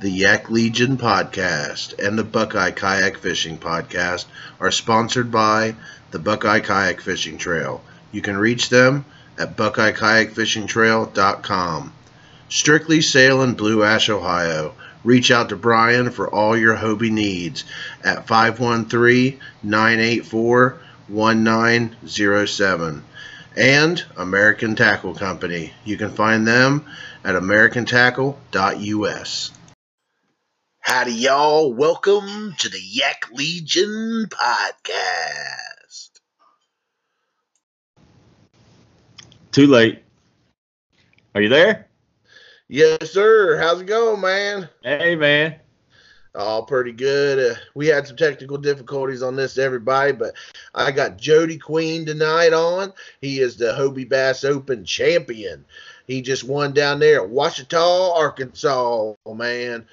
The Yak Legion podcast and the Buckeye Kayak Fishing podcast are sponsored by the Buckeye Kayak Fishing Trail. You can reach them at buckeyekayakfishingtrail.com. Strictly Sail in Blue Ash, Ohio. Reach out to Brian for all your Hobie needs at 513 984 1907. And American Tackle Company. You can find them at americantackle.us. Howdy, y'all. Welcome to the Yak Legion podcast. Too late. Are you there? Yes, sir. How's it going, man? Hey, man. All pretty good. Uh, we had some technical difficulties on this, everybody, but I got Jody Queen tonight on. He is the Hobie Bass Open champion. He just won down there at Ouachita, Arkansas, man.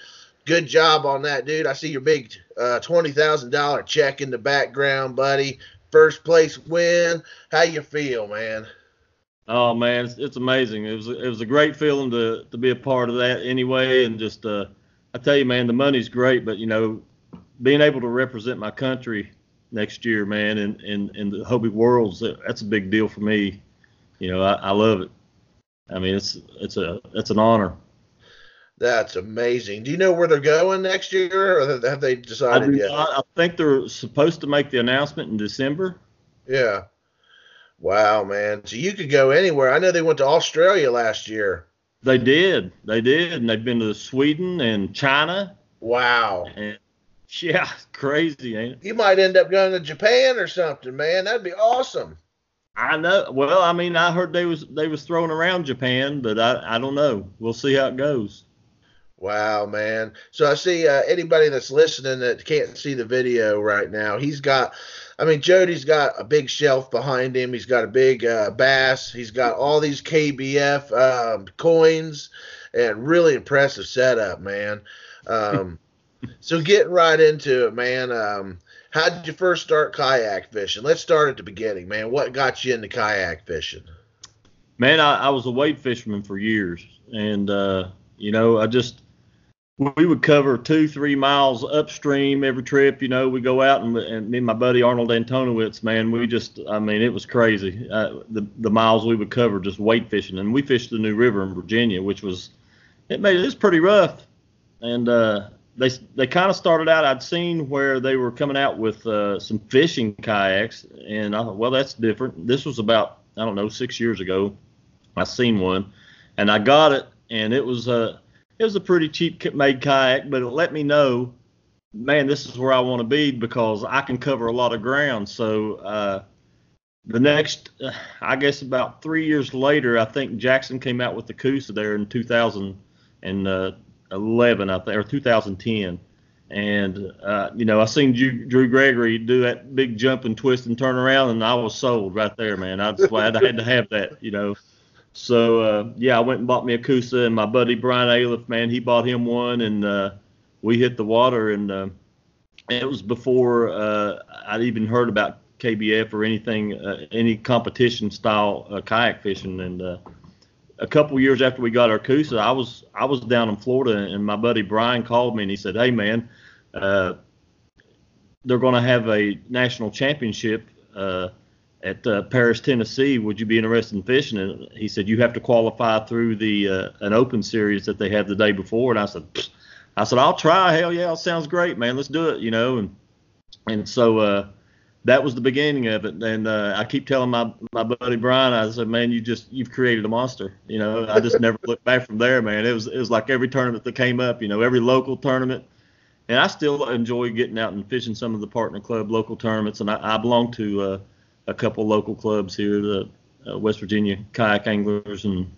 Good job on that, dude. I see your big uh, $20,000 check in the background, buddy. First place win. How you feel, man? Oh man, it's, it's amazing. It was it was a great feeling to to be a part of that anyway, and just uh, I tell you, man, the money's great, but you know, being able to represent my country next year, man, in in, in the Hobie Worlds, that's a big deal for me. You know, I, I love it. I mean, it's it's a it's an honor. That's amazing. Do you know where they're going next year, or have they decided I, yet? I think they're supposed to make the announcement in December. Yeah. Wow, man. So you could go anywhere. I know they went to Australia last year. They did. They did. And they've been to Sweden and China. Wow. And yeah, crazy, ain't it? You might end up going to Japan or something, man. That'd be awesome. I know. Well, I mean, I heard they was they was throwing around Japan, but I I don't know. We'll see how it goes. Wow, man. So I see uh, anybody that's listening that can't see the video right now. He's got, I mean, Jody's got a big shelf behind him. He's got a big uh, bass. He's got all these KBF um, coins and really impressive setup, man. Um, so getting right into it, man. Um, how did you first start kayak fishing? Let's start at the beginning, man. What got you into kayak fishing? Man, I, I was a wade fisherman for years, and uh, you know, I just we would cover two, three miles upstream every trip. You know, we go out and, and me and my buddy Arnold Antonowitz, man, we just, I mean, it was crazy. Uh, the the miles we would cover just weight fishing, and we fished the New River in Virginia, which was, it made it was pretty rough, and uh, they they kind of started out. I'd seen where they were coming out with uh, some fishing kayaks, and I thought, well, that's different. This was about I don't know six years ago. I seen one, and I got it, and it was a uh, it was a pretty cheap made kayak, but it let me know, man, this is where I want to be because I can cover a lot of ground. So uh, the next, uh, I guess about three years later, I think Jackson came out with the Coosa there in 2011, I think, or 2010. And uh, you know, I seen Drew, Drew Gregory do that big jump and twist and turn around, and I was sold right there, man. I was glad I had to have that, you know. So uh, yeah, I went and bought me a Coosa, and my buddy Brian Aliff, man, he bought him one, and uh, we hit the water, and uh, it was before uh, I'd even heard about KBF or anything, uh, any competition style uh, kayak fishing, and a couple years after we got our Coosa, I was I was down in Florida, and my buddy Brian called me, and he said, "Hey man, they're going to have a national championship." At uh, Paris, Tennessee, would you be interested in fishing? And he said you have to qualify through the uh, an open series that they have the day before. And I said. I said I'll try. Hell yeah, sounds great, man. Let's do it. You know, and and so uh, that was the beginning of it. And uh, I keep telling my my buddy Brian, I said, man, you just you've created a monster. You know, I just never looked back from there, man. It was it was like every tournament that came up. You know, every local tournament. And I still enjoy getting out and fishing some of the partner club local tournaments. And I, I belong to uh, a couple local clubs here, the uh, West Virginia kayak anglers, and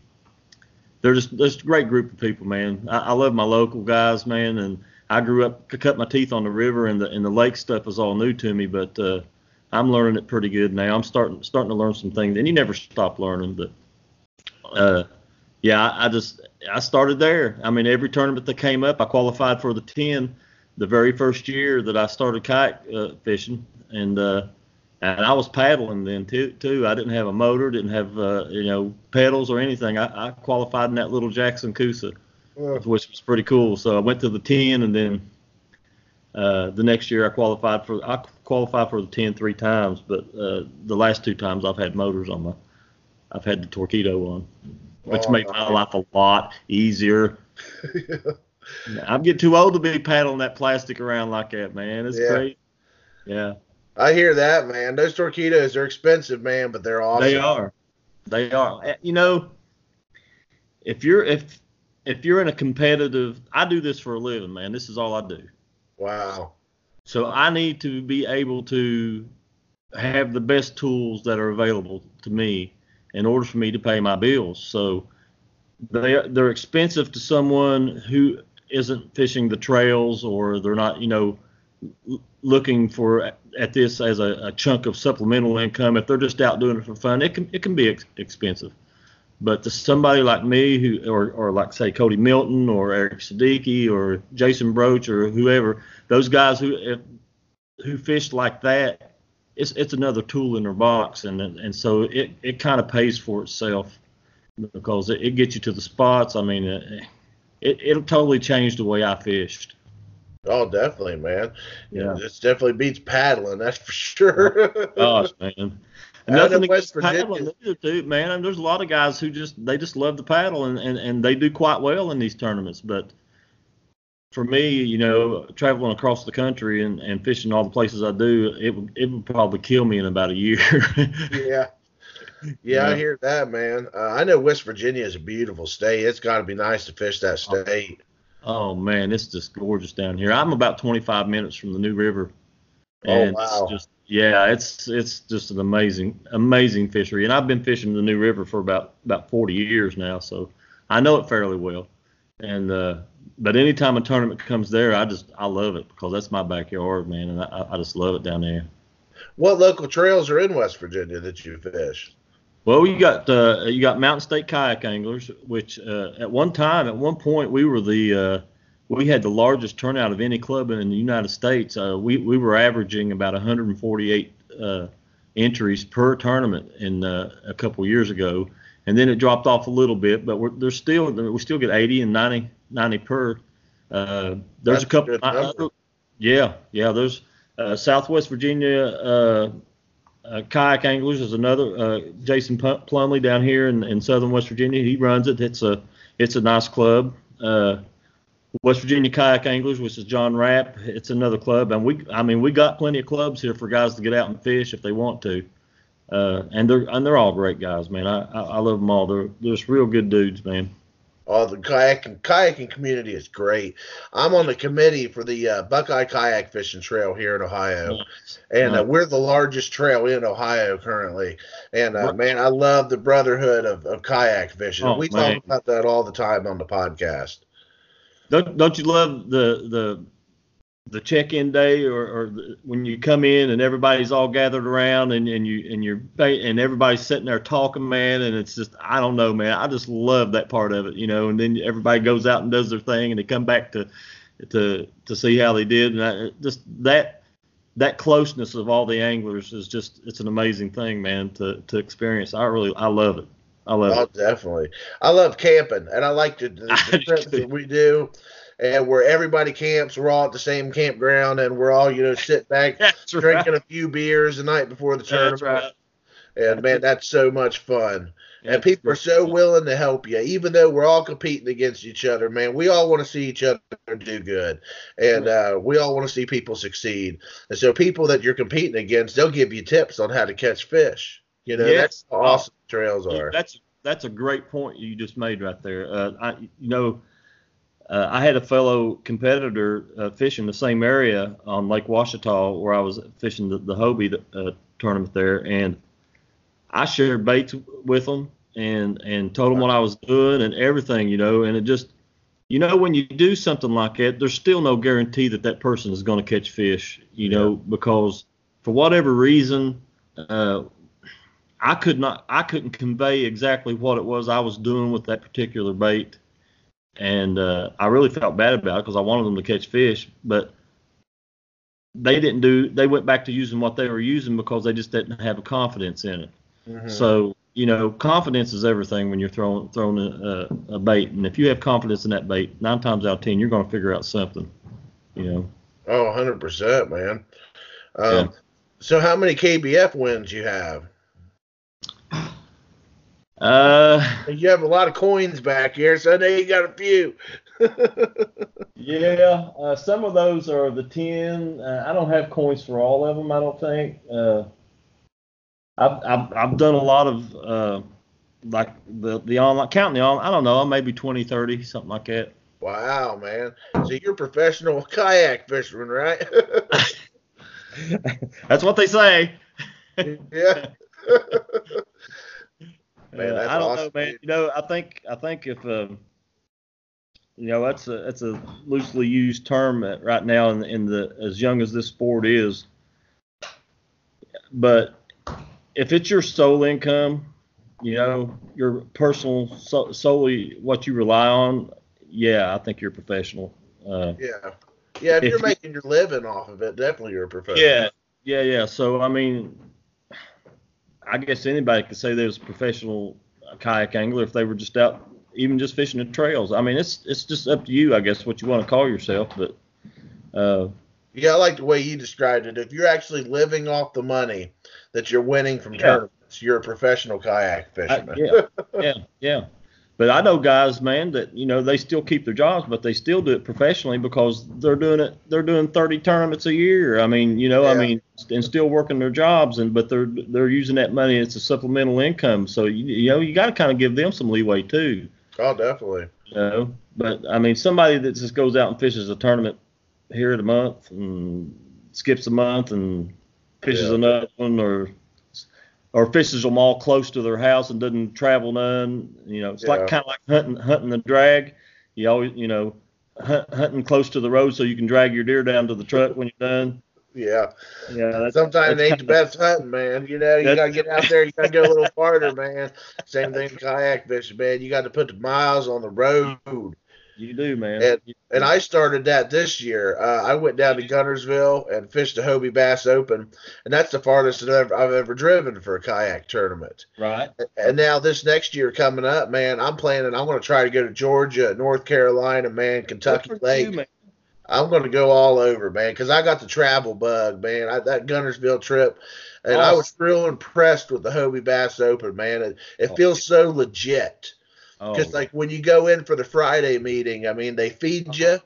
they're just just a great group of people, man. I, I love my local guys, man, and I grew up cut my teeth on the river, and the and the lake stuff is all new to me, but uh, I'm learning it pretty good now. I'm starting starting to learn some things, and you never stop learning, but uh, yeah, I, I just I started there. I mean, every tournament that came up, I qualified for the ten the very first year that I started kayak uh, fishing, and uh, and I was paddling then too. Too. I didn't have a motor, didn't have uh, you know pedals or anything. I, I qualified in that little Jackson Coosa, which was pretty cool. So I went to the 10, and then uh, the next year I qualified for I qualified for the 10 three times, but uh, the last two times I've had motors on my I've had the Torqeedo on, which oh, made my life a lot easier. I'm getting too old to be paddling that plastic around like that, man. It's yeah. great. Yeah. I hear that, man. Those Torqeedos are expensive, man, but they're awesome. They are. They are. Eh, you know, if you're if if you're in a competitive, I do this for a living, man. This is all I do. Wow. So I need to be able to have the best tools that are available to me in order for me to pay my bills. So they they're expensive to someone who isn't fishing the trails or they're not, you know, looking for at this as a, a, chunk of supplemental income. If they're just out doing it for fun, it can it can be ex- expensive. But to somebody like me, who or, or like say Cody Milton or Eric Siddiqui or Jason Broach or whoever, those guys who if, who fish like that, it's it's another tool in their box, and and so it it kind of pays for itself because it, it gets you to the spots. I mean, it, it it'll totally change the way I fished. Oh, definitely, man. Yeah, this definitely beats paddling. That's for sure. Gosh, man. Nothing against paddling either, too, man. There's a lot of guys who just they just love to paddle and, and, and they do quite well in these tournaments. But for me, you know, traveling across the country and, and fishing all the places I do, it would it would probably kill me in about a year. yeah. Yeah, yeah, I hear that, man. Uh, I know West Virginia is a beautiful state. It's got to be nice to fish that oh. state. Oh, man, it's just gorgeous down here. I'm about 25 minutes from the New River, oh, and oh, wow. it's just yeah, it's it's just an amazing amazing fishery, and I've been fishing the New River for about about 40 years now, so I know it fairly well. And uh, but anytime a tournament comes there, I just I love it because that's my backyard, man, and I, I just love it down there. What local trails are in West Virginia that you fish? Well, you got uh, you got Mountain State Kayak Anglers, which uh, at one time, at one point, we were the uh, we had the largest turnout of any club in the United States. Uh, we we were averaging about 148 uh, entries per tournament in uh, a couple years ago, and then it dropped off a little bit. But we're there's still we still get 80 and 90 90 per. Uh, there's That's a couple. A yeah, yeah. There's uh, Southwest Virginia uh, kayak anglers is another. Jason Plumley down here in, in Southern West Virginia, he runs it. It's a it's a nice club. West Virginia Kayak Anglers, which is John Rapp. It's another club, and we, I mean, we got plenty of clubs here for guys to get out and fish if they want to. Uh, and they're and they're all great guys, man. I, I, I love them all. They're they're just real good dudes, man. Oh, the kayaking kayaking community is great. I'm on the committee for the uh, Buckeye Kayak Fishing Trail here in Ohio, nice. and uh, we're the largest trail in Ohio currently. And uh, man, I love the brotherhood of, of kayak fishing. Oh, we man. talk about that all the time on the podcast. Don't don't you love the the the check-in day or, or the, when you come in and everybody's all gathered around and, and you and you're and everybody's sitting there talking man and it's just I don't know man. I just love that part of it you know and then everybody goes out and does their thing and they come back to to to see how they did. And I, just that that closeness of all the anglers is just it's an amazing thing man to to experience. I really I love it. I love oh, it. definitely. I love camping, and I like the, the, the trips that we do, and where everybody camps. We're all at the same campground, and we're all you know sit back drinking right. a few beers the night before the tournament. Right. And man, that's so much fun. Yeah, and people are so willing to help you, even though we're all competing against each other. Man, we all want to see each other do good, and uh, we all want to see people succeed. And so, people that you're competing against, they'll give you tips on how to catch fish. You know, yes. that's how awesome trails are. That's that's a great point you just made right there. Uh, I, you know, uh, I had a fellow competitor uh, fishing the same area on Lake Ouachita where I was fishing the, the Hobie uh, tournament there, and I shared baits with them and and told them what I was doing and everything, you know, and it just you know when you do something like that, there's still no guarantee that that person is going to catch fish, you know, because for whatever reason, uh, I could not I couldn't convey exactly what it was I was doing with that particular bait, and uh, I really felt bad about it because I wanted them to catch fish, but they didn't do. They went back to using what they were using because they just didn't have a confidence in it. Mm-hmm. So you know, confidence is everything when you're throwing throwing a, a, bait, and if you have confidence in that bait, nine times out of ten, you're going to figure out something. You know. Oh, 100 percent, man. Um, yeah. So, how many KBF wins you have? Uh, you have a lot of coins back here, so I know you got a few. yeah, uh, some of those are the ten. Uh, I don't have coins for all of them. I don't think. Uh, I've, I've I've done a lot of uh, like the the online counting the online. I don't know, maybe 20, 30, something like that. Wow, man! So you're a professional kayak fisherman, right? That's what they say. yeah. Man, uh, I don't awesome. know, man. You know, I think I think if um, you know that's a that's a loosely used term right now in, in the as young as this sport is, but if it's your sole income, you know, your personal so, solely what you rely on, yeah, I think you're a professional. Uh, yeah, yeah. If, if you're making your living off of it, definitely you're a professional. Yeah, yeah, yeah. So I mean, I guess anybody could say they're a professional kayak angler if they were just out, even just fishing the trails. I mean, it's it's just up to you, I guess, what you want to call yourself. But uh, yeah, I like the way you described it. If you're actually living off the money that you're winning from yeah. tournaments. You're a professional kayak fisherman. I, yeah, yeah, yeah. But I know guys, man, that you know they still keep their jobs, but they still do it professionally because they're doing it. They're doing 30 tournaments a year. I mean, you know, yeah. I mean, and still working their jobs, and but they're they're using that money as a supplemental income. So you, you know, you got to kind of give them some leeway too. Oh, definitely. You know, but I mean, somebody that just goes out and fishes a tournament here at a month and skips a month and fishes yeah. another one or or fishes them all close to their house and doesn't travel none. You know, it's yeah. like kind of like hunting hunting the drag. You always you know hunt, hunting close to the road so you can drag your deer down to the truck when you're done. Yeah. Yeah. That's, Sometimes that's ain't the best hunting, man. You know, you gotta get out there. You gotta go a little farther, man. Same thing kayak fishing, man. You got to put the miles on the road. You do, man. And, and I started that this year. Uh, I went down to Guntersville and fished the Hobie Bass Open, and that's the farthest I've ever, I've ever driven for a kayak tournament. Right. And now this next year coming up, man, I'm planning. I'm going to try to go to Georgia, North Carolina, man, Kentucky Lake. You, man. I'm going to go all over, man, because I got the travel bug, man. I, that Guntersville trip, and awesome. I was real impressed with the Hobie Bass Open, man. It, it oh, feels so legit. Because oh. like when you go in for the Friday meeting, I mean they feed uh-huh. you,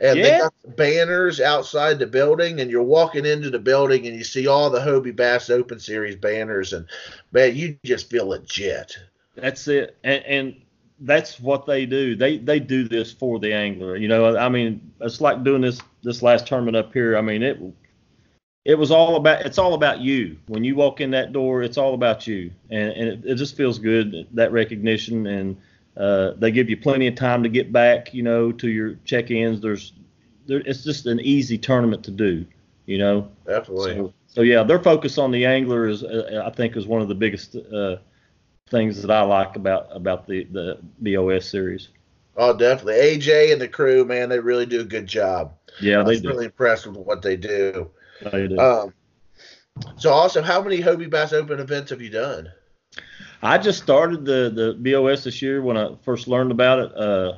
and yeah. they got banners outside the building, and you're walking into the building and you see all the Hobie Bass Open Series banners, and man, you just feel legit. That's it, and, and that's what they do. They they do this for the angler. You know, I mean, it's like doing this this last tournament up here. I mean, it it was all about it's all about you. When you walk in that door, it's all about you, and and it, it just feels good that recognition and uh, they give you plenty of time to get back, you know, to your check-ins. There's, there, it's just an easy tournament to do, you know. Definitely. So, so yeah, their focus on the angler is, uh, I think, is one of the biggest uh, things that I like about about the the BOS series. Oh, definitely. AJ and the crew, man, they really do a good job. Yeah, they I was do. really impressed with what they do. They do. Um, so, also, how many Hobie Bass Open events have you done? I just started the the BOS this year when I first learned about it. Uh,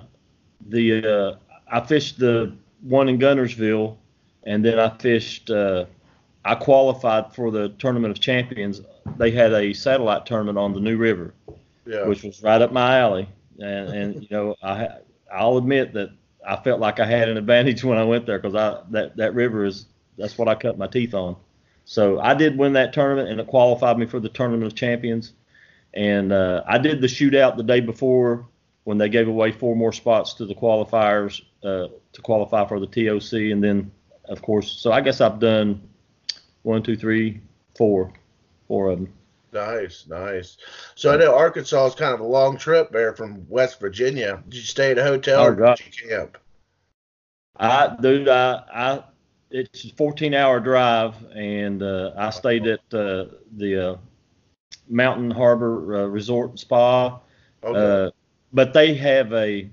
the uh, I fished the one in Guntersville, and then I fished. Uh, I qualified for the Tournament of Champions. They had a satellite tournament on the New River, yeah. which was right up my alley. And, and you know, I I'll admit that I felt like I had an advantage when I went there because I that that river is that's what I cut my teeth on. So I did win that tournament, and it qualified me for the Tournament of Champions. And uh, I did the shootout the day before when they gave away four more spots to the qualifiers uh, to qualify for the TOC. And then, of course, so I guess I've done one, two, three, four, four of them. Nice, nice. So I know Arkansas is kind of a long trip there from West Virginia. Did you stay at a hotel oh, or did you camp? I, dude, I, I, it's a 14 hour drive, and uh, I stayed at uh, the uh, Mountain Harbor uh, Resort Spa. Okay. Uh, but they have a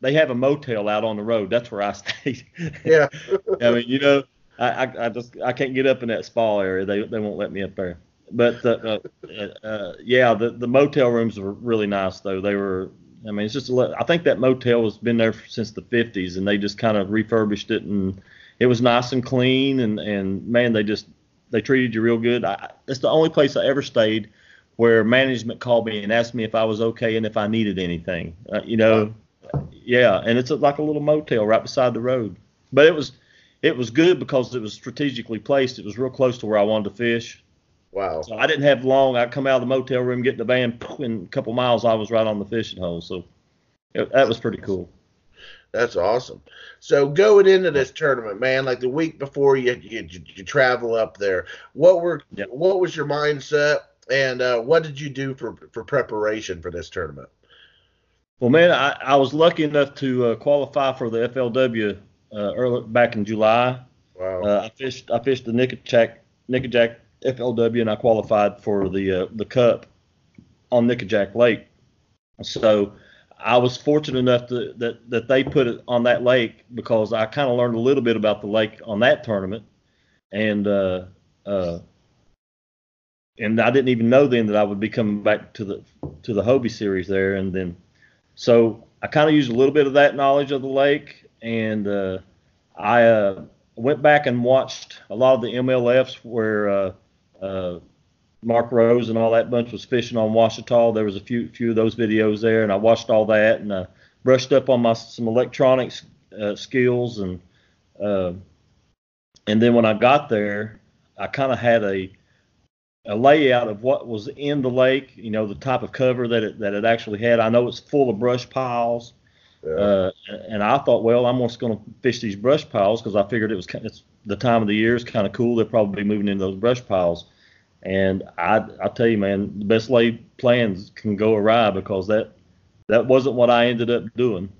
they have a motel out on the road. That's where I stayed. Yeah. I mean, you know, I, I, I, just I can't get up in that spa area. They they won't let me up there. but uh, uh, uh, yeah, the the motel rooms were really nice though. They were. I mean, it's just. A, I think that motel has been there since the 50s, and they just kind of refurbished it, and it was nice and clean, and and man, they just they treated you real good. I, it's the only place I ever stayed where management called me and asked me if I was okay and if I needed anything. Uh, you know, yeah, and it's like a little motel right beside the road. But it was it was good because it was strategically placed. It was real close to where I wanted to fish. Wow. So I didn't have long. I come out of the motel room, get in the van, in a couple miles, I was right on the fishing hole. So it, that was pretty cool. That's awesome. So going into this tournament, man, like the week before you you, you travel up there, what were what was your mindset, and uh, what did you do for for preparation for this tournament? Well, man, I, I was lucky enough to uh, qualify for the FLW uh, early back in July. Wow. Uh, I fished I fished the Nickajack Nickajack FLW and I qualified for the uh, the Cup on Nickajack Lake. So I was fortunate enough to, that that they put it on that lake because I kind of learned a little bit about the lake on that tournament, and uh, uh, and I didn't even know then that I would be coming back to the to the Hobie series there, and then so I kind of used a little bit of that knowledge of the lake, and uh, I uh, went back and watched a lot of the MLFs where uh, uh, Mark Rose and all that bunch was fishing on Ouachita. There was a few few of those videos there, and I watched all that and uh, brushed up on my some electronics uh, skills and and then when I got there, I kind of had a a layout of what was in the lake. You know, the type of cover that it that it actually had. I know it's full of brush piles. Yeah. Uh, and I thought, well, I'm just going to fish these brush piles because I figured it was it's the time of the year is kind of cool. They're probably moving into those brush piles. And I I tell you, man, the best laid plans can go awry because that that wasn't what I ended up doing.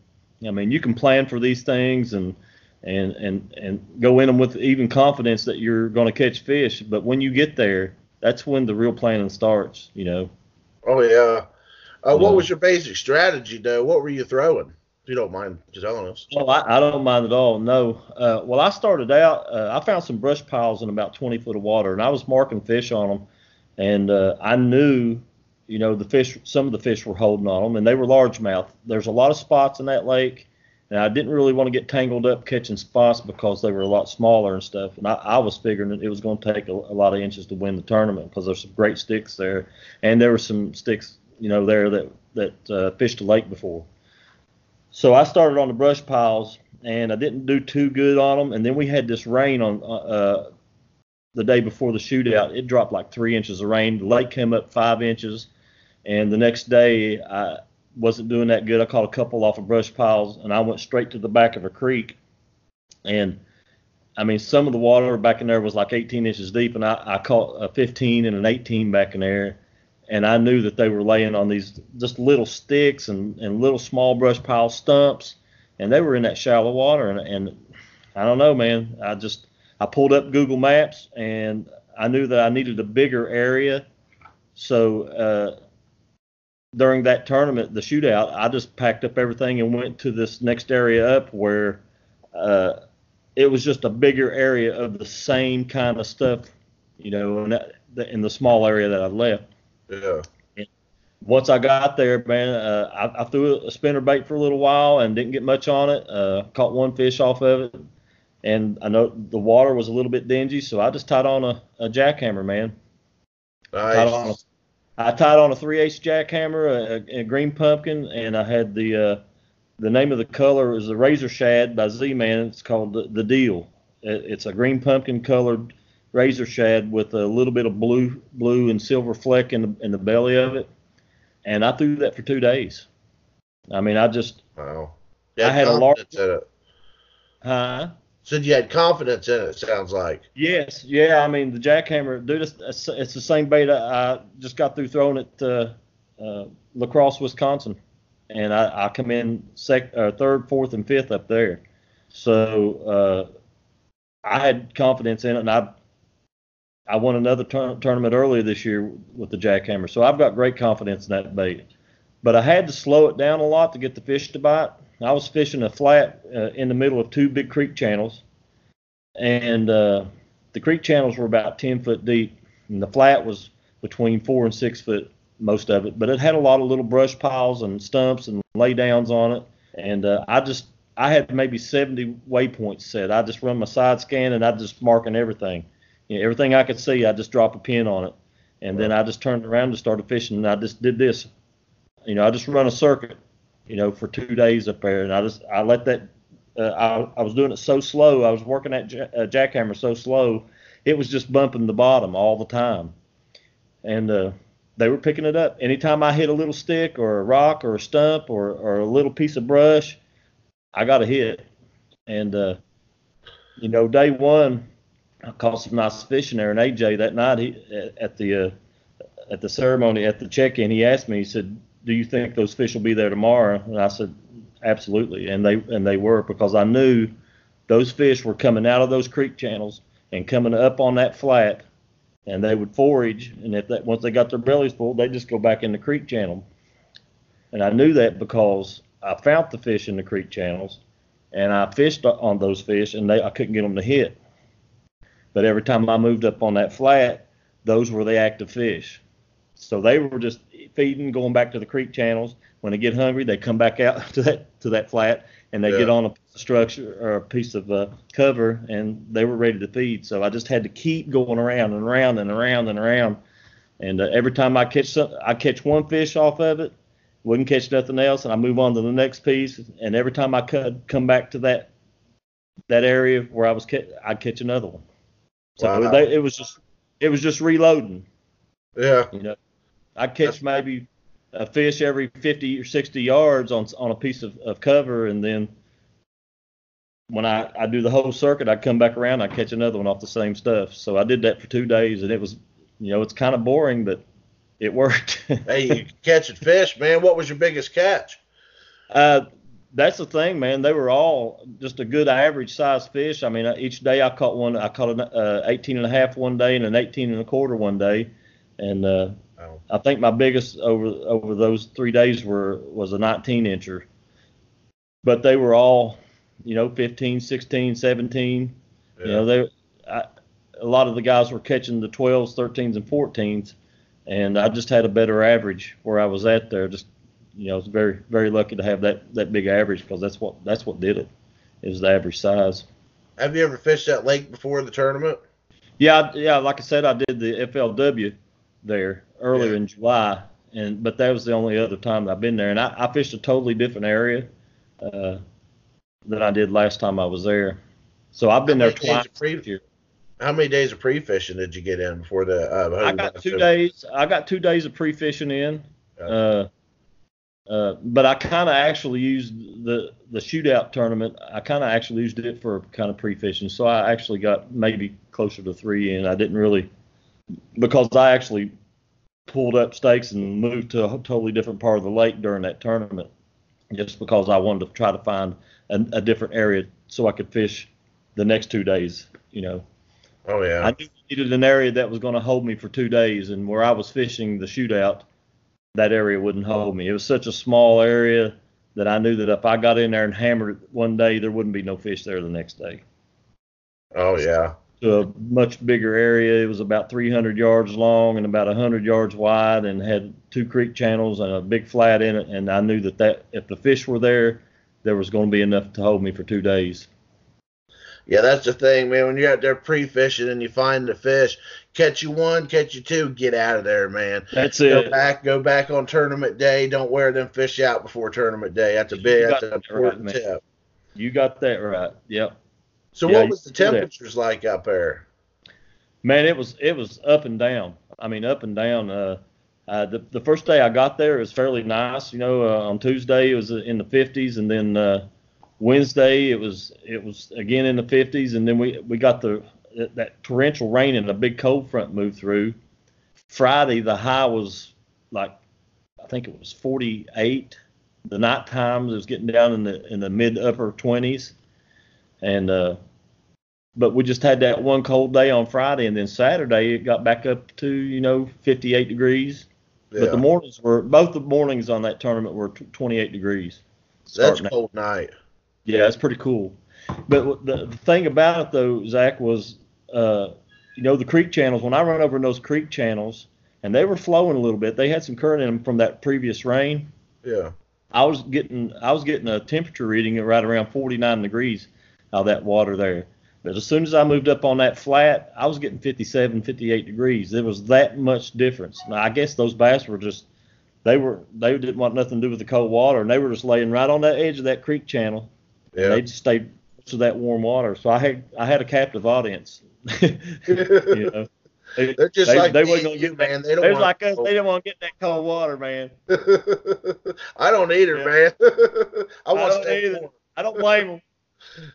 I mean, you can plan for these things and and and and go in them with even confidence that you're going to catch fish, but when you get there, that's when the real planning starts. You know. Oh yeah. Uh, what was your basic strategy, though? What were you throwing? If you don't mind telling us. Well, I, I don't mind at all. No. Uh, well, I started out. Uh, I found some brush piles in about 20 foot of water, and I was marking fish on them, and uh, I knew, you know, the fish. Some of the fish were holding on them, and they were largemouth. There's a lot of spots in that lake, and I didn't really want to get tangled up catching spots because they were a lot smaller and stuff. And I, I was figuring that it was going to take a, a lot of inches to win the tournament because there's some great sticks there, and there were some sticks, you know, there that that uh, fished the lake before. So I started on the brush piles, and I didn't do too good on them. And then we had this rain on uh, uh, the day before the shootout. It dropped like three inches of rain. The lake came up five inches, and the next day I wasn't doing that good. I caught a couple off of brush piles, and I went straight to the back of a creek. And I mean, some of the water back in there was like 18 inches deep, and I, I caught a 15 and an 18 back in there and I knew that they were laying on these just little sticks and, and little small brush pile stumps, and they were in that shallow water. And, and I don't know, man. I just I pulled up Google Maps and I knew that I needed a bigger area. So uh, during that tournament, the shootout, I just packed up everything and went to this next area up where uh, it was just a bigger area of the same kind of stuff, you know, in, that, in the small area that I left. Yeah. once I got there, man, uh, I, I, threw a spinner bait for a little while and didn't get much on it. Uh, caught one fish off of it, and I know the water was a little bit dingy, so I just tied on a, a jackhammer, man. Nice. Tied on a, I tied on a 3 8 jackhammer, a, a, green pumpkin, and I had the uh, the name of the color is the Razor Shad by Z Man. It's called the, the Deal. It, it's a green pumpkin colored razor shad with a little bit of blue blue and silver fleck in the in the belly of it, and I threw that for two days. I mean, I just wow. I had a large. Huh? Said you had confidence in it. Sounds like. Yes, yeah. I mean, the jackhammer, dude. It's, it's the same bait I, just got through throwing at uh, uh, La Crosse, Wisconsin, and I, I come in uh, third, fourth, and fifth up there. So uh, I had confidence in it, and I I won another tur- tournament earlier this year with the jackhammer, so I've got great confidence in that bait. But I had to slow it down a lot to get the fish to bite. I was fishing a flat uh, in the middle of two big creek channels, and uh, the creek channels were about 10 foot deep, and the flat was between four and six foot, most of it. But it had a lot of little brush piles and stumps and laydowns on it. And uh, I just I had maybe 70 waypoints set. I just run my side scan and I just marking everything. You know, everything I could see, I just drop a pin on it. And then I just turned around and started fishing. And I just did this. You know, I just run a circuit, you know, for two days up there. And I just I let that. Uh, I, I was doing it so slow. I was working that uh, jackhammer so slow, it was just bumping the bottom all the time. And uh, they were picking it up. Anytime I hit a little stick or a rock or a stump or, or a little piece of brush, I got a hit. And, uh, you know, day one, I caught some nice fishing there. And AJ that night he, at the uh, at the ceremony at the check-in, he asked me. He said, "Do you think those fish will be there tomorrow?" And I said, "Absolutely." And they and they were because I knew those fish were coming out of those creek channels and coming up on that flat, and they would forage. And if that once they got their bellies full, they just go back in the creek channel. And I knew that because I found the fish in the creek channels, and I fished on those fish, and they I couldn't get them to hit. But every time I moved up on that flat, those were the active fish. So they were just feeding, going back to the creek channels. When they get hungry, they come back out to that to that flat, and they Yeah. get on a structure or a piece of uh, cover, and they were ready to feed. So I just had to keep going around and around and around and around. And uh, every time I catch some, I catch one fish off of it, wouldn't catch nothing else, and I move on to the next piece. And every time I could come back to that that area where I was, ca- I'd catch another one. So Wow. they, it was just it was just reloading. Yeah. You know, I catch maybe a fish every 50 or 60 yards on on a piece of, of cover, and then when I, I do the whole circuit, I come back around, I catch another one off the same stuff. So I did that for two days, and it was, you know, it's kind of boring, but it worked. Hey, you catching fish, man. What was your biggest catch? Uh, that's the thing, man. They were all just a good average size fish. I mean, uh, each day I caught one. I caught an uh, 18 and a half one day and an 18 and a quarter one day, and uh, I think my biggest over over those three days were was a 19 incher. But they were all, you know, 15, 16, 17. Yeah. You know, they I, a lot of the guys were catching the 12s, 13s, and 14s, and I just had a better average where I was at there. Just you know, I was very very lucky to have that that big average because that's what that's what did it. It was the average size. Have you ever fished that lake before the tournament? Yeah, yeah. Like I said, I did the FLW there earlier Yeah. in July, and but that was the only other time that I've been there. And I, I fished a totally different area uh, than I did last time I was there. So I've been there twice pre- How many days of pre-fishing did you get in before the? Uh, I got two days. I got two days of pre-fishing in. Uh, uh, but I kind of actually used the the shootout tournament. I kind of actually used it for kind of pre-fishing. So I actually got maybe closer to three, and I didn't really because I actually pulled up stakes and moved to a totally different part of the lake during that tournament, just because I wanted to try to find a, a different area so I could fish the next two days. You know. Oh yeah. I needed an area that was going to hold me for two days, and where I was fishing the shootout, that area wouldn't hold me. It was such a small area that I knew that if I got in there and hammered it one day, there wouldn't be no fish there the next day. oh yeah. To a much bigger area, it was about 300 yards long and about 100 yards wide, and had two creek channels and a big flat in it. And I knew that that if the fish were there, there was going to be enough to hold me for two days. Yeah, that's the thing, man. When you're out there pre-fishing and you find the fish, catch you one, catch you two, get out of there, man. That's Go it. back, go back on tournament day. Don't wear them fish out before tournament day. That's a big, that's an that right, important tip. You got that right. Yep. So, Yeah, what was the temperatures like up there? Man, it was it was up and down. I mean, up and down. Uh, uh, the the first day I got there it was fairly nice. You know, uh, on Tuesday it was in the 50s, and then uh, Wednesday it was it was again in the 50s, and then we we got the that torrential rain and a big cold front moved through. Friday the high was like I think it was 48. The night times it was getting down in the in the mid upper 20s, and uh, but we just had that one cold day on Friday, and then Saturday it got back up to you know 58 degrees. Yeah. But the mornings were both the mornings on that tournament were tw 28 degrees. that's starting out. cold night. Yeah, that's pretty cool. But the, the thing about it though, Zach, was uh, you know the creek channels. When I run over in those creek channels, and they were flowing a little bit. They had some current in them from that previous rain. Yeah. I was getting I was getting a temperature reading at right around 49 degrees of that water there. But as soon as I moved up on that flat, I was getting 57, 58 degrees. There was that much difference. Now I guess those bass were just they were they didn't want nothing to do with the cold water, and they were just laying right on that edge of that creek channel. Yeah. They just stayed to that warm water. So I had I had a captive audience. you know. They, They're just they, like they wasn't gonna get that. man. They don't They're like us. They didn't want to get that cold water, man. I don't either, Yeah. man. I I want to don't stay either. warm. I don't blame them.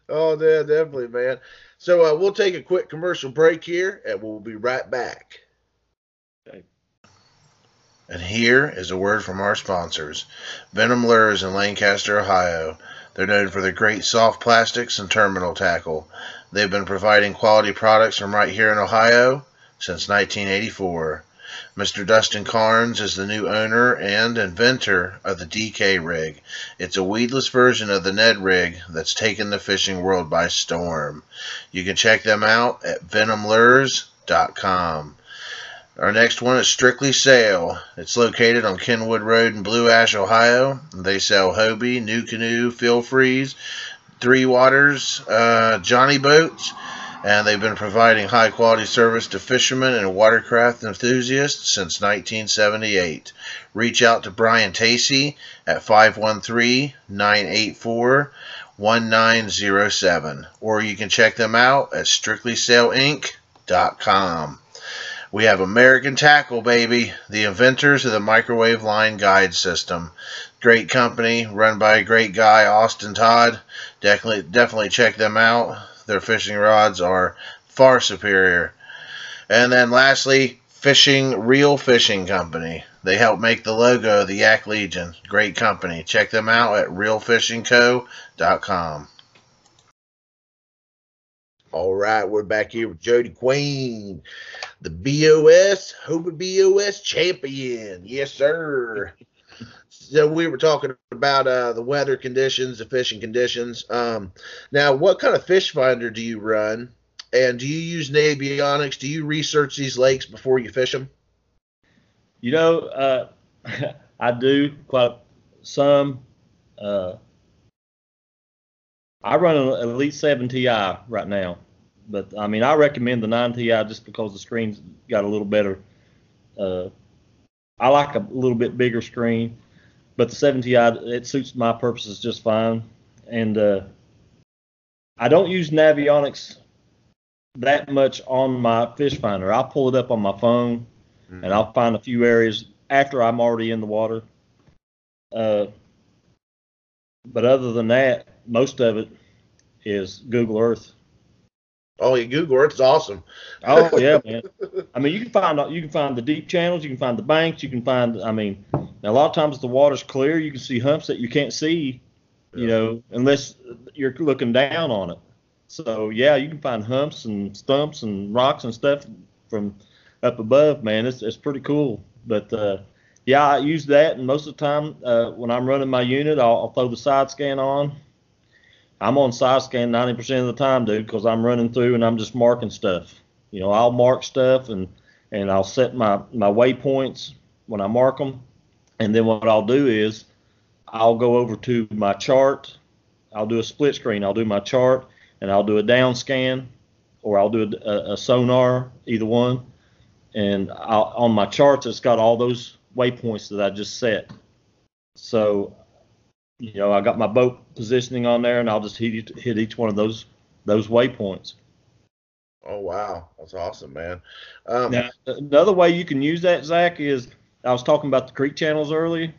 Oh, yeah, definitely, man. So uh, we'll take a quick commercial break here, and we'll be right back. Okay. And here is a word from our sponsors, Venom Lures in Lancaster, Ohio. They're known for their great soft plastics and terminal tackle. They've been providing quality products from right here in Ohio since 1984. Mr. Dustin Carnes is the new owner and inventor of the DK rig. It's a weedless version of the Ned rig that's taken the fishing world by storm. You can check them out at venomlures.com. Our next one is Strictly Sail. It's located on Kenwood Road in Blue Ash, Ohio. They sell Hobie, NuCanoe, Feel Freeze, Three Waters, uh, Jonny Boats, and they've been providing high quality service to fishermen and watercraft enthusiasts since 1978. Reach out to Brian Tacey at 513 984 1907, or you can check them out at strictlysailinc.com. We have American Tackle, baby, the inventors of the microwave line guide system. Great company, run by a great guy, Austin Todd. Definitely, definitely check them out. Their fishing rods are far superior. And then lastly, Fishing Real Fishing Company. They help make the logo of the Yak Legion. Great company. Check them out at realfishingco.com. All right, we're back here with Jody Queen, the BOS Hobie BOS champion. Yes, sir. so we were talking about uh, the weather conditions, the fishing conditions. Um, now, what kind of fish finder do you run? And do you use Navionics? Do you research these lakes before you fish them? You know, uh, I do quite some. Uh, I run an Elite 7 Ti right now, but I mean, I recommend the 9 Ti just because the screen's got a little better. Uh, I like a little bit bigger screen, but the 7 Ti it suits my purposes just fine. And uh, I don't use Navionics that much on my fish finder. I'll pull it up on my phone and I'll find a few areas after I'm already in the water. Uh, but other than that, most of it is Google Earth. Oh, yeah, Google Earth's awesome. Oh yeah, man. I mean, you can find you can find the deep channels, you can find the banks, you can find. I mean, a lot of times the water's clear, you can see humps that you can't see, you know, unless you're looking down on it. So yeah, you can find humps and stumps and rocks and stuff from up above, man. It's it's pretty cool. But uh, yeah, I use that, and most of the time uh, when I'm running my unit, I'll, I'll throw the side scan on. I'm on side scan 90% of the time, dude, because I'm running through and I'm just marking stuff. You know, I'll mark stuff and and I'll set my my waypoints when I mark them, and then what I'll do is I'll go over to my chart. I'll do a split screen. I'll do my chart and I'll do a down scan, or I'll do a, a sonar, either one. And I'll, on my charts, it's got all those waypoints that I just set. So, you know, I got my boat positioning on there, and I'll just hit each- hit each one of those those waypoints. Oh, wow. That's awesome, man. Um, Now, another way you can use that, Zach, is I was talking about the creek channels earlier.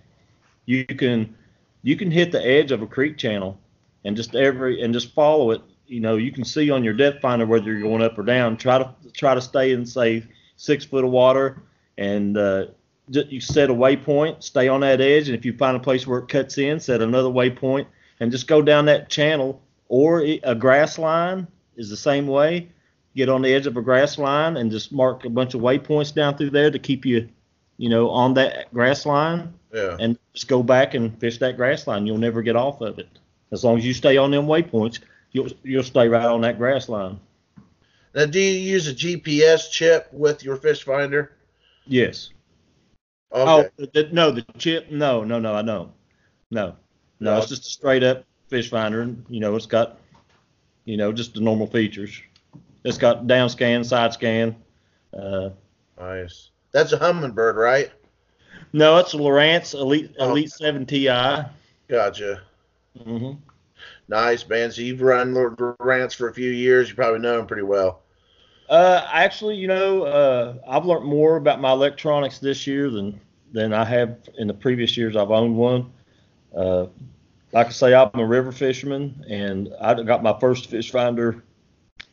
You can you can hit the edge of a creek channel and just every and just follow it. You know, you can see on your depth finder whether you're going up or down. Try to try to stay in say six foot of water, and uh, you set a waypoint. Stay on that edge, and if you find a place where it cuts in, set another waypoint, and just go down that channel. Or a grass line is the same way get on the edge of a grass line and just mark a bunch of waypoints down through there to keep you, you know, on that grass line yeah. and just go back and fish that grass line. You'll never get off of it. As long as you stay on them waypoints, you'll you'll stay right on that grass line. Now, do you use a GPS chip with your fish finder? Yes. Okay. Oh, the, no, the chip. No, no, no. I know. No, no. No. It's just a straight up fish finder. and You know, it's got, you know, just the normal features. It's got down scan, side scan. Uh, Nice. That's a Humminbird, right? no, it's a Lowrance Elite Oh. Elite Seven Ti. Gotcha. Mm-hmm. Nice, man. So you've run Lowrance for a few years. You probably know him pretty well. Uh, actually, you know, uh, I've learned more about my electronics this year than than I have in the previous years I've owned one. Uh, like I say, I'm a river fisherman, and I got my first fish finder.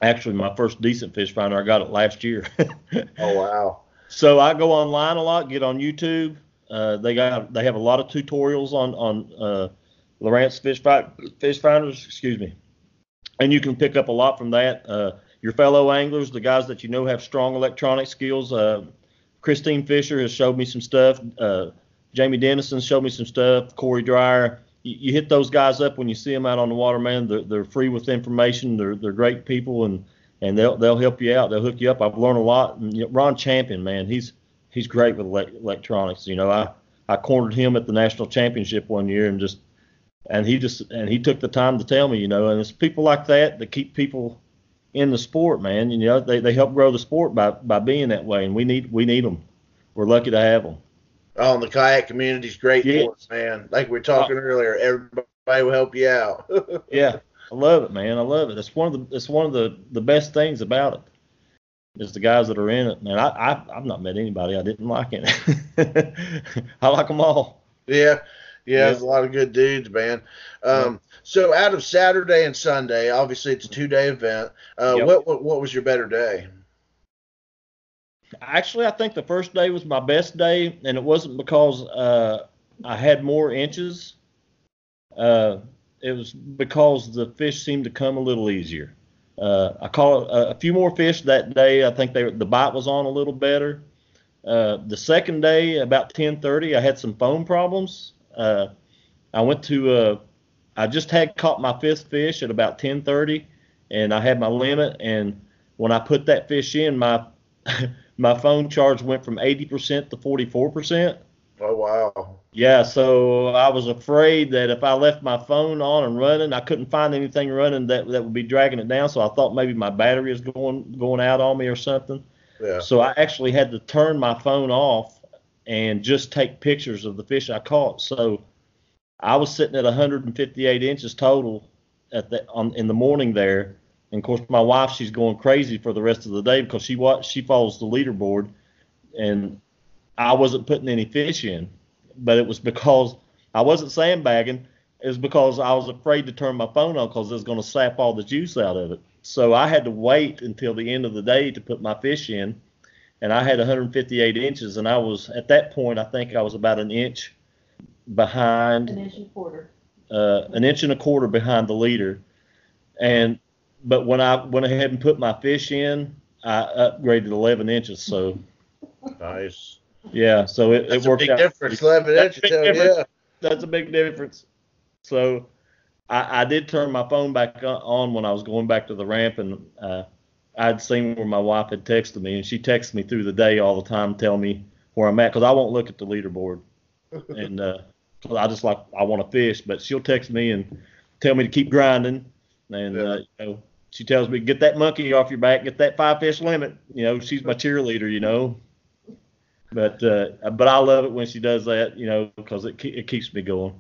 Actually, my first decent fish finder, I got it last year. Oh wow. So I go online a lot, get on YouTube. Uh, they got they have a lot of tutorials on on uh, Lowrance fish fi- fish finders, excuse me, and you can pick up a lot from that. Your fellow anglers, the guys that you know have strong electronic skills. Uh, Christine Fisher has showed me some stuff. Uh, Jamie Dennison showed me some stuff. Corey Dreyer. You, you hit those guys up when you see them out on the water, man. They're, they're free with information. They're they're great people, and and they'll they'll help you out. They'll hook you up. I've learned a lot. And, you know, Ron Champion, man, he's he's great with elec electronics. You know, I I cornered him at the national championship one year, and just and he just and he took the time to tell me, you know, and it's people like that that keep people in the sport, man. You know, they, they help grow the sport by by being that way, and we need we need them. We're lucky to have them. Oh, and the kayak community's great Yes. for us, man. Like we were talking earlier, everybody will help you out. Yeah, I love it, man. I love it. It's one of the it's one of the the best things about it. Is the guys that are in it, man. I, I I've not met anybody I didn't like in it. I like them all. yeah. Yeah, Yeah. there's a lot of good dudes, man. Um, so out of Saturday and Sunday, obviously it's a two day event. Uh, Yep. what, what what was your better day? Actually, I think the first day was my best day, and it wasn't because uh, I had more inches. Uh, it was because the fish seemed to come a little easier. Uh, I caught a, a few more fish that day. I think they, the bite was on a little better. Uh, the second day, about 10:30, I had some phone problems. Uh, I went to uh, I just had caught my fifth fish at about 10:30, and I had my limit. And when I put that fish in, my my phone charge went from 80% to 44%. Oh wow. Yeah, so I was afraid that if I left my phone on and running, I couldn't find anything running that that would be dragging it down. So I thought maybe my battery is going going out on me or something. Yeah. So I actually had to turn my phone off and just take pictures of the fish I caught. So I was sitting at 158 inches total at the on in the morning there. And of course, my wife she's going crazy for the rest of the day because she wa she follows the leaderboard, and I wasn't putting any fish in, but it was because I wasn't sandbagging. It was because I was afraid to turn my phone on because it was going to sap all the juice out of it. So I had to wait until the end of the day to put my fish in, and I had 158 inches, and I was at that point I think I was about an inch behind An inch and a quarter. uh, an inch and a quarter behind the leader. And but when I went ahead and put my fish in, I upgraded 11 inches. So Nice. yeah, so it, That's it a worked big out. difference. Eleven That's a inches. big difference. Yeah. That's a big difference. So I, I did turn my phone back on when I was going back to the ramp, and uh, I'd seen where my wife had texted me, and she texts me through the day all the time, telling me where I'm at, because I won't look at the leaderboard, and uh, 'cause I just like I want to fish, but she'll text me and tell me to keep grinding, and uh, you know, she tells me get that monkey off your back, get that five fish limit. You know, she's my cheerleader. You know. But uh, but I love it when she does that, you know, because it it keeps me going.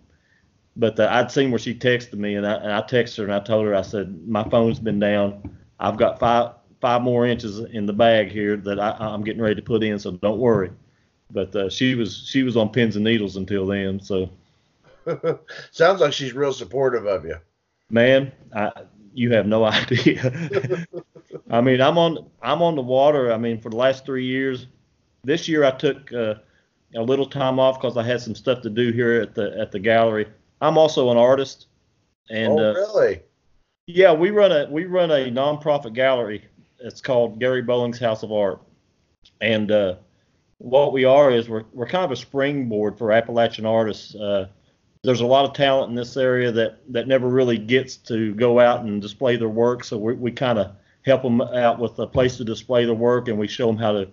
But uh, I'd seen where she texted me, and I and I texted her and I told her I said my phone's been down. I've got five five more inches in the bag here that I, I'm getting ready to put in, so don't worry. But uh, she was she was on pins and needles until then. So Sounds like she's real supportive of you. man, I, you have no idea. I mean, I'm on I'm on the water. I mean, for the last three years. This year I took uh, a little time off because I had some stuff to do here at the at the gallery. I'm also an artist, and oh uh, really? yeah, we run a we run a nonprofit gallery. It's called Gary Bowling's House of Art, and uh, what we are is we're we're kind of a springboard for Appalachian artists. Uh, there's a lot of talent in this area that that never really gets to go out and display their work, so we we kind of help them out with a place to display their work, and we show them how to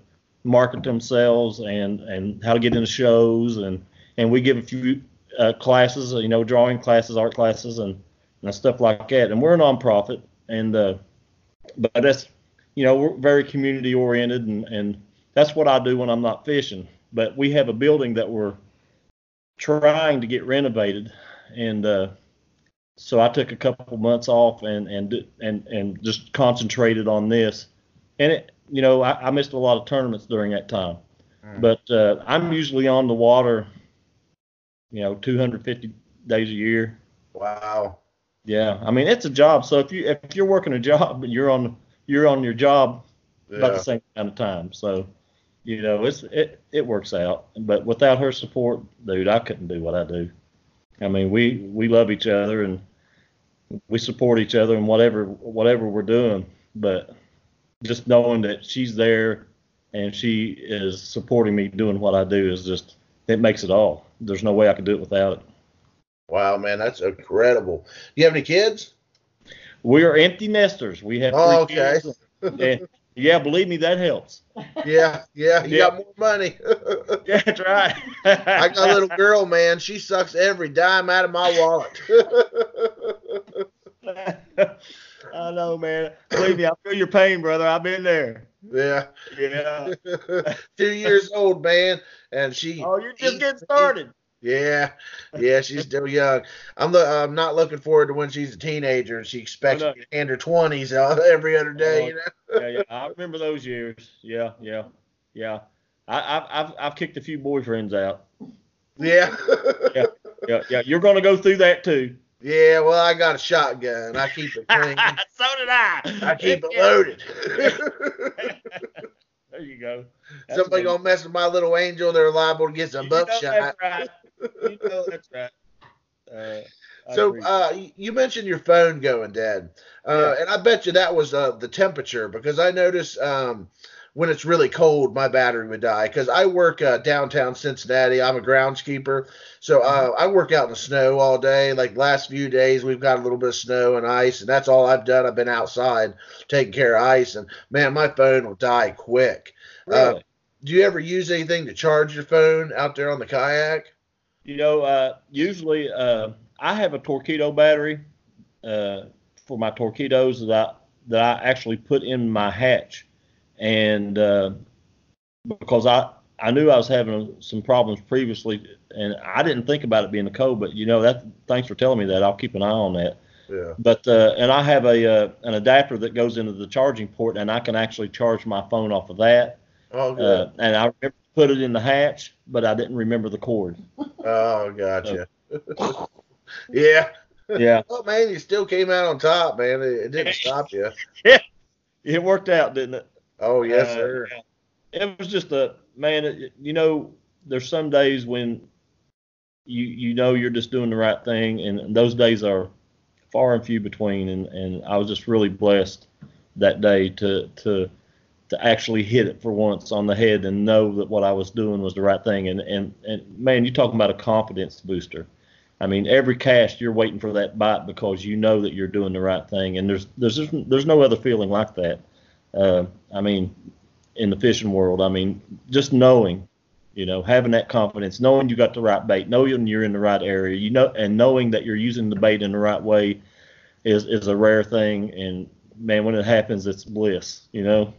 market themselves and and how to get into shows and and we give a few uh, classes, you know, drawing classes, art classes, and, and stuff like that. And we're a nonprofit, and uh, but that's you know we're very community oriented, and and that's what I do when I'm not fishing. But we have a building that we're trying to get renovated, and uh, so I took a couple months off and and and and just concentrated on this. And it, you know, I, I missed a lot of tournaments during that time, mm. but uh, I'm usually on the water, you know, 250 days a year. Wow. Yeah, I mean it's a job. So if you if you're working a job and you're on you're on your job yeah. about the same amount of time. So you know, it's it it works out. But without her support, dude, I couldn't do what I do. I mean, we we love each other and we support each other in whatever whatever we're doing. But just knowing that she's there and she is supporting me doing what I do is just it makes it all. There's no way I could do it without it. Wow, man, that's incredible. Do you have any kids? We are empty nesters. We have oh, okay. kids. Yeah, believe me, that helps. Yeah, yeah, you yeah. got more money. yeah, that's right. I got a little girl, man. She sucks every dime out of my wallet. I know, man. Believe me, I feel your pain, brother. I've been there. Yeah. Yeah. Two years old, man, and she. Oh, you're just getting started. Yeah, yeah, she's still young. I'm the, I'm not looking forward to when she's a teenager and she expects oh, no. to hand her twenties uh, every other day. Oh, you know? yeah, yeah, I remember those years. Yeah, yeah, yeah. I, have I've I've kicked a few boyfriends out. Yeah. yeah, yeah, yeah. You're gonna go through that too. Yeah, well, I got a shotgun. I keep it clean. so did I. I keep it loaded. there you go. That's Somebody gonna mess with my little angel, they're liable to get some buckshot. Right you know that's right. Uh, so uh, you mentioned your phone going dead, uh, yeah. and I bet you that was uh, the temperature because I notice um, when it's really cold, my battery would die. Because I work uh, downtown Cincinnati, I'm a groundskeeper, so uh, mm-hmm. I work out in the snow all day. Like last few days, we've got a little bit of snow and ice, and that's all I've done. I've been outside taking care of ice, and man, my phone will die quick. Really? do you ever use anything to charge your phone out there on the kayak? You know, uh, usually uh, I have a Torqeedo battery uh, for my Torqeedos that I that I actually put in my hatch, and uh, because I I knew I was having some problems previously, and I didn't think about it being the code, but you know that. Thanks for telling me that. I'll keep an eye on that. Yeah. But uh, and I have a uh, an adapter that goes into the charging port, and I can actually charge my phone off of that. Oh, good. Uh, and I remember put it in the hatch, but I didn't remember the cord. Oh, gotcha. yeah. Yeah. Oh man, you still came out on top, man. It, it didn't stop you. Yeah. It worked out, didn't it? Oh yes, uh, sir. It was just a man. It, you know, there's some days when you you know you're just doing the right thing, and those days are far and few between. And and I was just really blessed that day to to to actually hit it for once on the head and know that what I was doing was the right thing. And and and man, you're talking about a confidence booster. I mean, every cast you're waiting for that bite because you know that you're doing the right thing, and there's there's there's no other feeling like that. Uh, I mean, in the fishing world, I mean, just knowing, you know, having that confidence, knowing you got the right bait, knowing you're in the right area, you know, and knowing that you're using the bait in the right way, is is a rare thing. And man, when it happens, it's bliss, you know.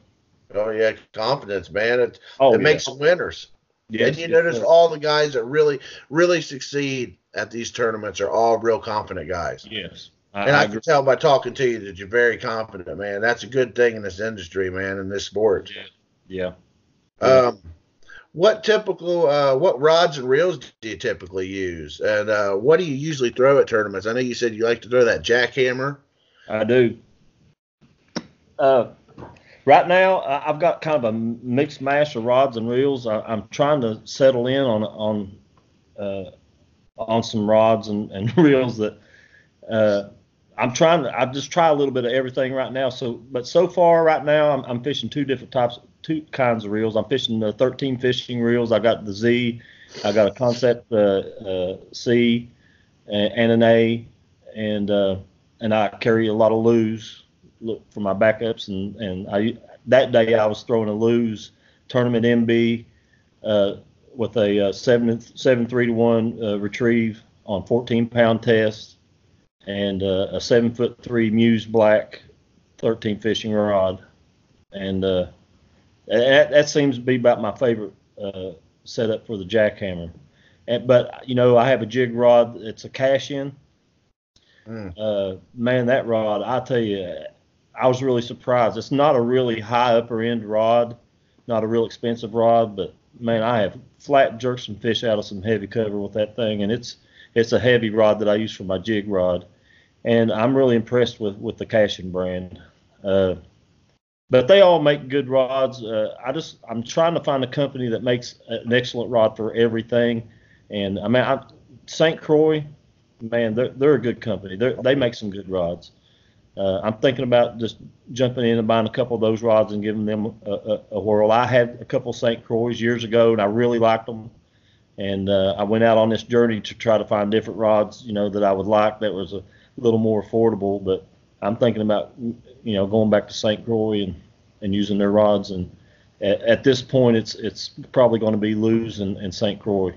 Oh yeah, confidence, man. It oh, it yeah. makes them winners. Yes, and you notice all the guys that really really succeed at these tournaments are all real confident guys. Yes. I, and I, I can tell by talking to you that you're very confident, man. That's a good thing in this industry, man, in this sport. Yeah. yeah. Um, what typical, uh, what rods and reels do you typically use, and uh, what do you usually throw at tournaments? I know you said you like to throw that jackhammer. I do. Uh, right now I've got kind of a mixed mash of rods and reels. I, am trying to settle in on on uh, on some rods and, and reels that uh, I'm trying to. I just try a little bit of everything right now. So, but so far right now I'm, I'm fishing two different types, two kinds of reels. I'm fishing the 13 fishing reels. I got the Z, I got a Concept uh, uh C and, an A, and uh, and I carry a lot of Lew's look for my backups and and I that day I was throwing a Lew's tournament MB uh, with a uh, seven seven three to one uh, retrieve on 14 pound test and uh, a seven foot three Muse Black 13 fishing rod, and uh, that, that seems to be about my favorite uh, setup for the jackhammer. And, but you know, I have a jig rod. It's a Cashion. Mm. Uh, man, that rod, I tell you, I was really surprised. It's not a really high upper end rod, not a real expensive rod, but man, I have flat jerked some fish out of some heavy cover with that thing, and it's it's a heavy rod that I use for my jig rod, and I'm really impressed with with the Cashion brand. Uh, but they all make good rods. Uh, I just I'm trying to find a company that makes an excellent rod for everything, and I mean St. Croix, man, they're they're a good company. They they make some good rods. Uh, I'm thinking about just jumping in and buying a couple of those rods and giving them a, a, a whirl. I had a couple St. Croix years ago, and I really liked them. And uh, I went out on this journey to try to find different rods, you know, that I would like that was a little more affordable. But I'm thinking about, you know, going back to St. Croix and, and using their rods. And at, at this point, it's it's probably going to be Lew's and, and St. Croix.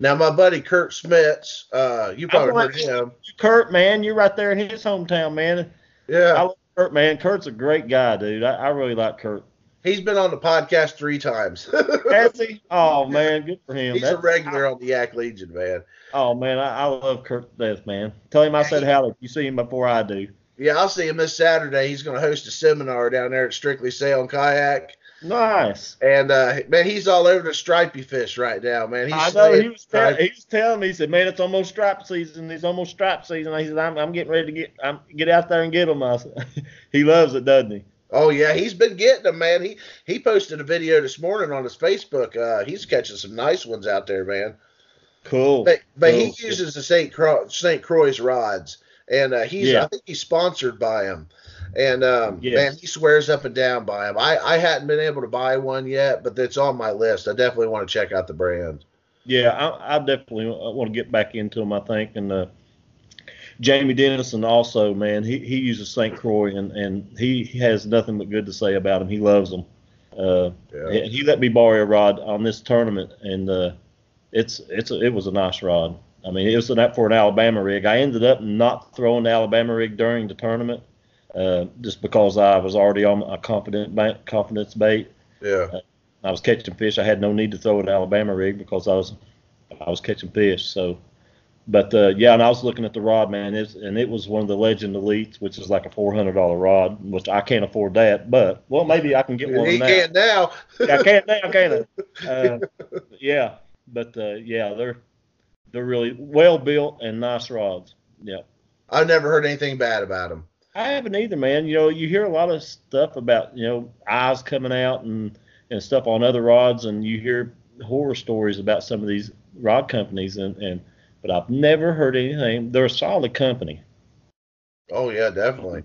Now, my buddy Kurt Smits, uh, you probably heard him. Kurt, man, you're right there in his hometown, man. Yeah. I love Kurt, man. Kurt's a great guy, dude. I, I really like Kurt. He's been on the podcast three times. Has he? Oh man, good for him. He's That's, a regular on the Yak Legion, man. Oh man, I, I love Kurt death, man. Tell him I said hello. You see him before I do. Yeah, I'll see him this Saturday. He's going to host a seminar down there at Strictly Sail and Kayak. Nice. And uh, man, he's all over the stripey fish right now, man. He's I know he was he was telling me. He said, "Man, it's almost stripe season. It's almost stripe season." He said, "I'm, I'm getting ready to get I'm get out there and get them." I said, "He loves it, doesn't he?" Oh yeah, he's been getting them, man. He he posted a video this morning on his Facebook. Uh, he's catching some nice ones out there, man. Cool. But, but cool. he uses the St. Croix St. Croix rods, and uh, he's yeah. I think he's sponsored by him. And um, yes. man, he swears up and down by him. I, I hadn't been able to buy one yet, but it's on my list. I definitely want to check out the brand. Yeah, I, I definitely want to get back into them. I think, and uh, Jamie Dennison also, man, he, he uses St. Croix, and, and he has nothing but good to say about him. He loves them. Uh, yeah. He let me borrow a rod on this tournament, and uh, it's it's a, it was a nice rod. I mean, it was an, for an Alabama rig. I ended up not throwing the Alabama rig during the tournament uh, just because I was already on a confident bait, confidence bait. Yeah. Uh, I was catching fish. I had no need to throw an Alabama rig because I was I was catching fish. So, but uh, yeah, and I was looking at the rod, man, it's, and it was one of the Legend Elites, which is like a four hundred dollar rod, which I can't afford that. But well, maybe I can get one. He can now. I can't now, can I? Uh, yeah, but uh, yeah, they're they're really well built and nice rods. Yeah. I've never heard anything bad about them. I haven't either, man. You know, you hear a lot of stuff about you know eyes coming out and and stuff on other rods, and you hear horror stories about some of these rod companies, and and but I've never heard anything. They're a solid company. Oh yeah, definitely.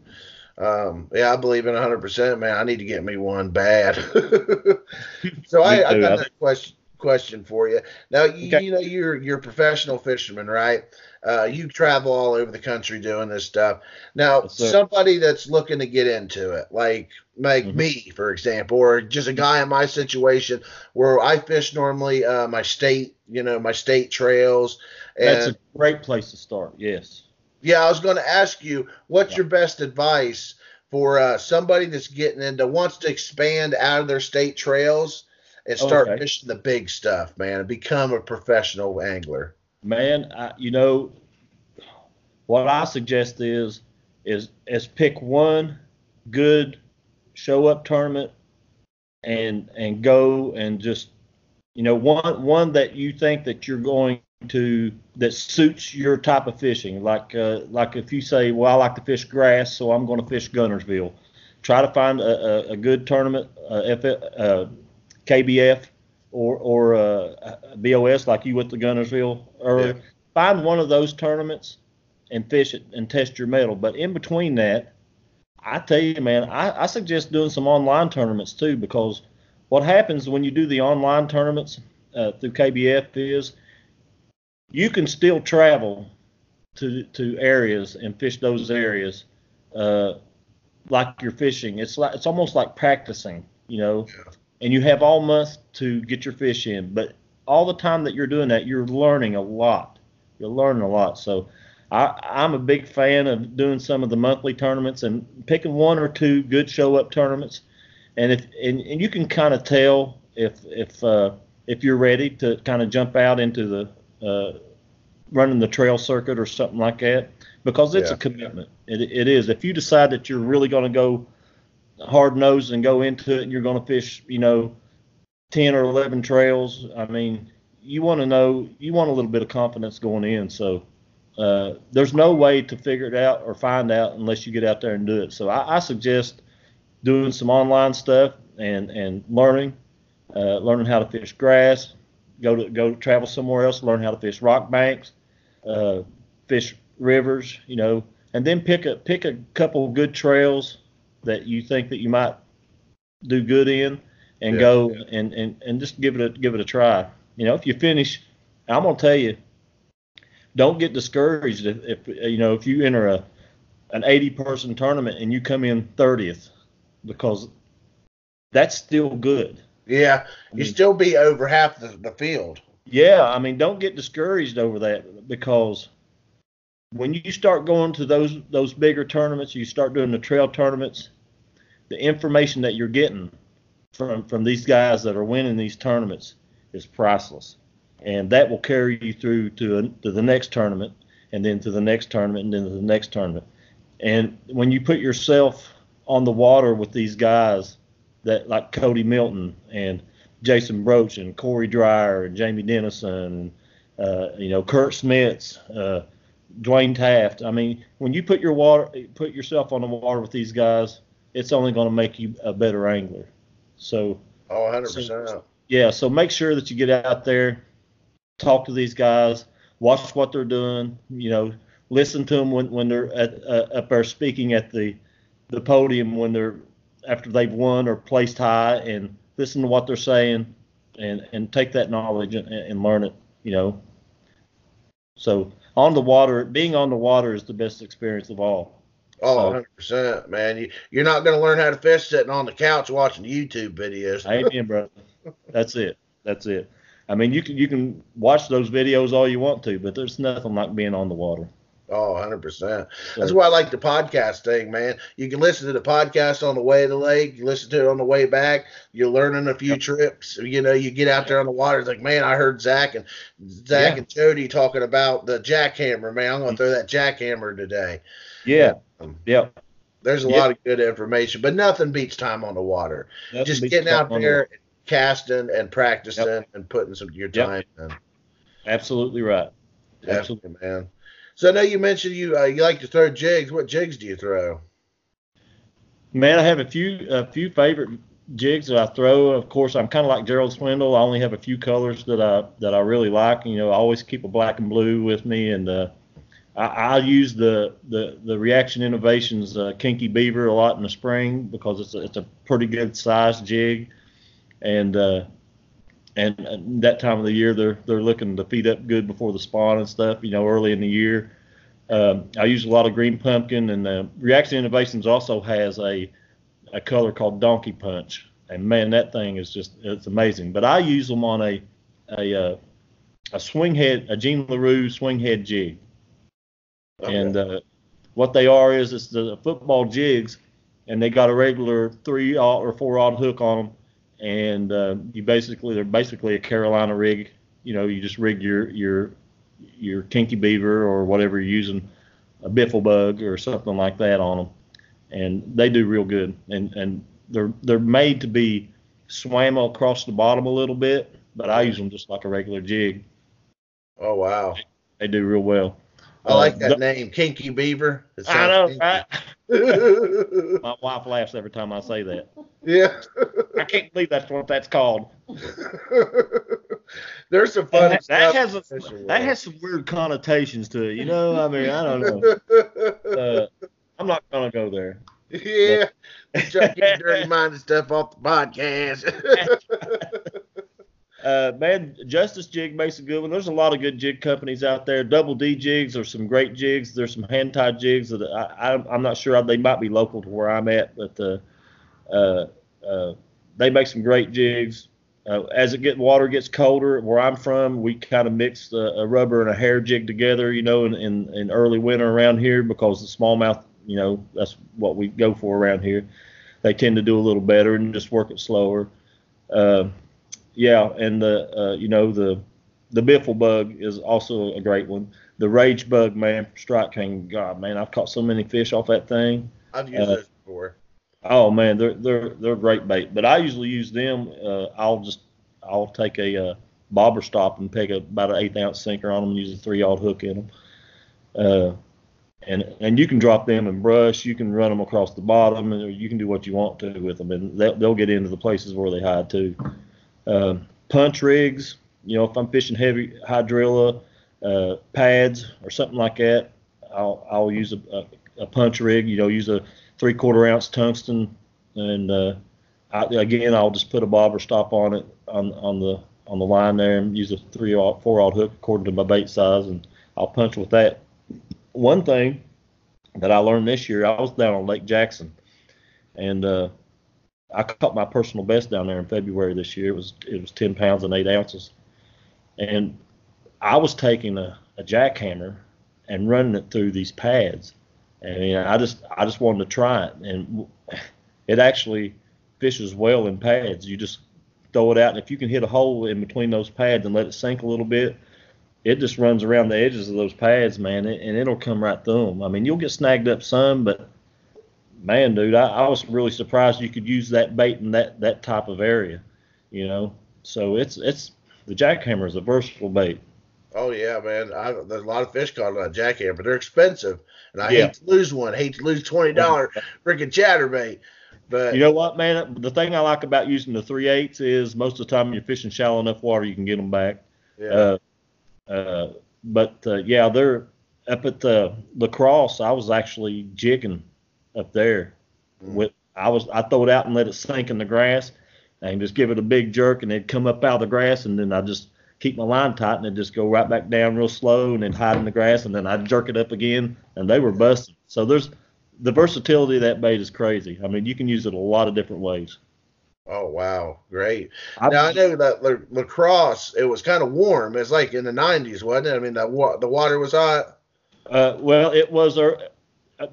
Um, yeah, I believe in 100%, man. I need to get me one bad. so I, I got that question question for you. Now, you, okay. you know, you're you're a professional fisherman, right? Uh, you travel all over the country doing this stuff. Now, somebody that's looking to get into it, like like mm-hmm. me, for example, or just a guy in my situation where I fish normally uh, my state, you know, my state trails. And, that's a great place to start. Yes. Yeah, I was going to ask you, what's yeah. your best advice for uh, somebody that's getting into wants to expand out of their state trails and start okay. fishing the big stuff, man, and become a professional angler? man, I, you know, what I suggest is is is pick one good show up tournament and and go and just you know one one that you think that you're going to that suits your type of fishing like uh, like if you say well I like to fish grass so I'm going to fish Guntersville try to find a, a, a good tournament uh, F, uh, KBF or or uh, BOS like you went to Guntersville or yeah. find one of those tournaments and fish it and test your mettle. But in between that, I tell you, man, I, I suggest doing some online tournaments too because what happens when you do the online tournaments uh, through KBF is you can still travel to to areas and fish those areas uh, like you're fishing. It's like it's almost like practicing, you know. Yeah and you have all month to get your fish in. But all the time that you're doing that, you're learning a lot. You're learning a lot. So I, I'm a big fan of doing some of the monthly tournaments and picking one or two good show up tournaments. And if and, and you can kind of tell if if uh, if you're ready to kind of jump out into the uh, running the trail circuit or something like that because it's Yeah. a commitment. It, it is. If you decide that you're really going to go hard nosed and go into it and you're going to fish, you know, 10 or 11 trails, I mean, you want to know, you want a little bit of confidence going in. So uh, there's no way to figure it out or find out unless you get out there and do it. So I, I suggest doing some online stuff and, and learning, uh, learning how to fish grass, go to go travel somewhere else, learn how to fish rock banks, uh, fish rivers, you know, and then pick a pick a couple good trails that you think that you might do good in, and Yeah, go yeah. and, and and just give it a give it a try. You know, if you finish, I'm gonna tell you, don't get discouraged if, if you know if you enter a an 80 person tournament and you come in 30th because that's still good. Yeah, I you mean- still be over half the, the field. Yeah, I mean, don't get discouraged over that because when you start going to those those bigger tournaments, you start doing the trail tournaments, the information that you're getting from from these guys that are winning these tournaments is priceless, and that will carry you through to a, to the next tournament, and then to the next tournament, and then to the next tournament. And when you put yourself on the water with these guys that like Cody Milton and Jason Broach and Corey Dreyer and Jamie Dennison, uh, you know, Kurt Smits, uh, Dwayne Taft. I mean, when you put your water, put yourself on the water with these guys, it's only going to make you a better angler. So, Oh, 100%. yeah, so make sure that you get out there, talk to these guys, watch what they're doing. You know, listen to them when, when they're at, uh, up there speaking at the the podium when they're after they've won or placed high, and listen to what they're saying, and and take that knowledge and, and learn it. You know. So on the water, being on the water is the best experience of all. Oh, 100%, man. You, you're not going to learn how to fish sitting on the couch watching YouTube videos. Amen, brother. That's it. That's it. I mean, you can you can watch those videos all you want to, but there's nothing like being on the water. Oh, 100%. That's why I like the podcast thing, man. You can listen to the podcast on the way to the lake. You listen to it on the way back. You're learning a few trips. You know, you get out there on the water. It's like, man, I heard Zach and Zach Yeah. and Jody talking about the jackhammer, man. I'm going to mm. throw that jackhammer today. Yeah. Um, Yeah. There's a Yeah. lot of good information, but nothing beats time on the water. Nothing Just getting out on the there, casting and practicing and putting some your Yep. time in. Absolutely right. Absolutely. Definitely, man. So I know you mentioned you uh, you like to throw jigs. What jigs do you throw? Man, I have a few a few favorite jigs that I throw. Of course, I'm kind of like Gerald Swindle. I only have a few colors that I that I really like. You know, I always keep a black and blue with me, and uh, I, use the the the Reaction Innovations uh, Kinky Beaver a lot in the spring because it's a, it's a pretty good size jig, and uh, and that time of the year they're they're looking to feed up good before the spawn and stuff. You know, early in the year. Um, I use a lot of green pumpkin, and uh, Reaction Innovations also has a a color called Donkey Punch, and man, that thing is just it's amazing. But I use them on a a uh, a swing head, a Gene Larew swing head jig, and uh, what they are is it's the football jigs, and they got a regular three aught or four aught hook on them, and uh, you basically they're basically a Carolina rig. You know, you just rig your your your kinky beaver or whatever you're using, a biffle bug or something like that on them, and they do real good. And and they're they're made to be swam across the bottom a little bit, but I use them just like a regular jig. Oh wow, They do real well. I like Uh, that the- name, Kinky Beaver. I know, sounds right? My wife laughs every time I say that. yeah. I can't believe that's what that's called. There's some fun That, stuff. that has a, that has some weird connotations to it. You know, I mean, I don't know. Uh, I'm not gonna go there. yeah. Try to get dirty minded stuff off the podcast. Uh, man, Justice Jig makes a good one. There's a lot of good jig companies out there. Double D jigs are some great jigs. There's some hand tied jigs that I, I'm not sure they might be local to where I'm at, but uh, uh, uh, they make some great jigs. Uh, as it get water gets colder, where I'm from, we kind of mix a, a, rubber and a hair jig together, you know, in, in, in early winter around here because the smallmouth, you know, that's what we go for around here. They tend to do a little better and just work it slower. Uh, yeah, and the uh, you know the the biffle bug is also a great one. The rage bug, man, strike king, God, man, I've caught so many fish off that thing. I've used uh, those before. Oh man, they're they're they're great bait. But I usually use them. Uh, I'll just I'll take a uh, bobber stop and peg about an eighth ounce sinker on them and use a three yard hook in them. Uh, and and you can drop them in brush. You can run them across the bottom, and you can do what you want to with them, and they'll, they'll get into the places where they hide too. Uh, punch rigs, you know, if I'm fishing heavy hydrilla, uh, pads or something like that, I'll I'll use a, a, a punch rig. You know, use a three quarter ounce tungsten, and uh, I, again I'll just put a bobber stop on it on on the on the line there and use a three or four aught hook according to my bait size, and I'll punch with that. One thing that I learned this year, I was down on Lake Jackson, and uh, I caught my personal best down there in February this year. It was it was 10 pounds and eight ounces, and I was taking a, a jackhammer and running it through these pads I mean, I just I just wanted to try it, and it actually fishes well in pads. You just throw it out, and if you can hit a hole in between those pads and let it sink a little bit, it just runs around the edges of those pads, man, and it'll come right through them. I mean, you'll get snagged up some, but man, dude, I, I was really surprised you could use that bait in that that type of area, you know. So it's it's the jackhammer is a versatile bait. Oh yeah, man. I, there's a lot of fish caught on a jackhammer, but they're expensive, and I yeah. hate to lose one. I hate to lose twenty dollar freaking chatterbait. But you know what, man? The thing I like about using the three eighths is most of the time you're fishing shallow enough water, you can get them back. Yeah. Uh, uh, but uh, yeah, they're up at the La Crosse. I was actually jigging up there. Mm. With I was I throw it out and let it sink in the grass, and just give it a big jerk, and it'd come up out of the grass, and then I just keep my line tight and then just go right back down real slow and then hide in the grass and then I'd jerk it up again and they were busted. So there's the versatility of that bait is crazy. I mean, you can use it a lot of different ways. Oh wow, great! I, now I know that La, La Crosse, it was kind of warm. It's like in the 90s, wasn't it? I mean, the the water was hot. Uh, well, it was. Uh,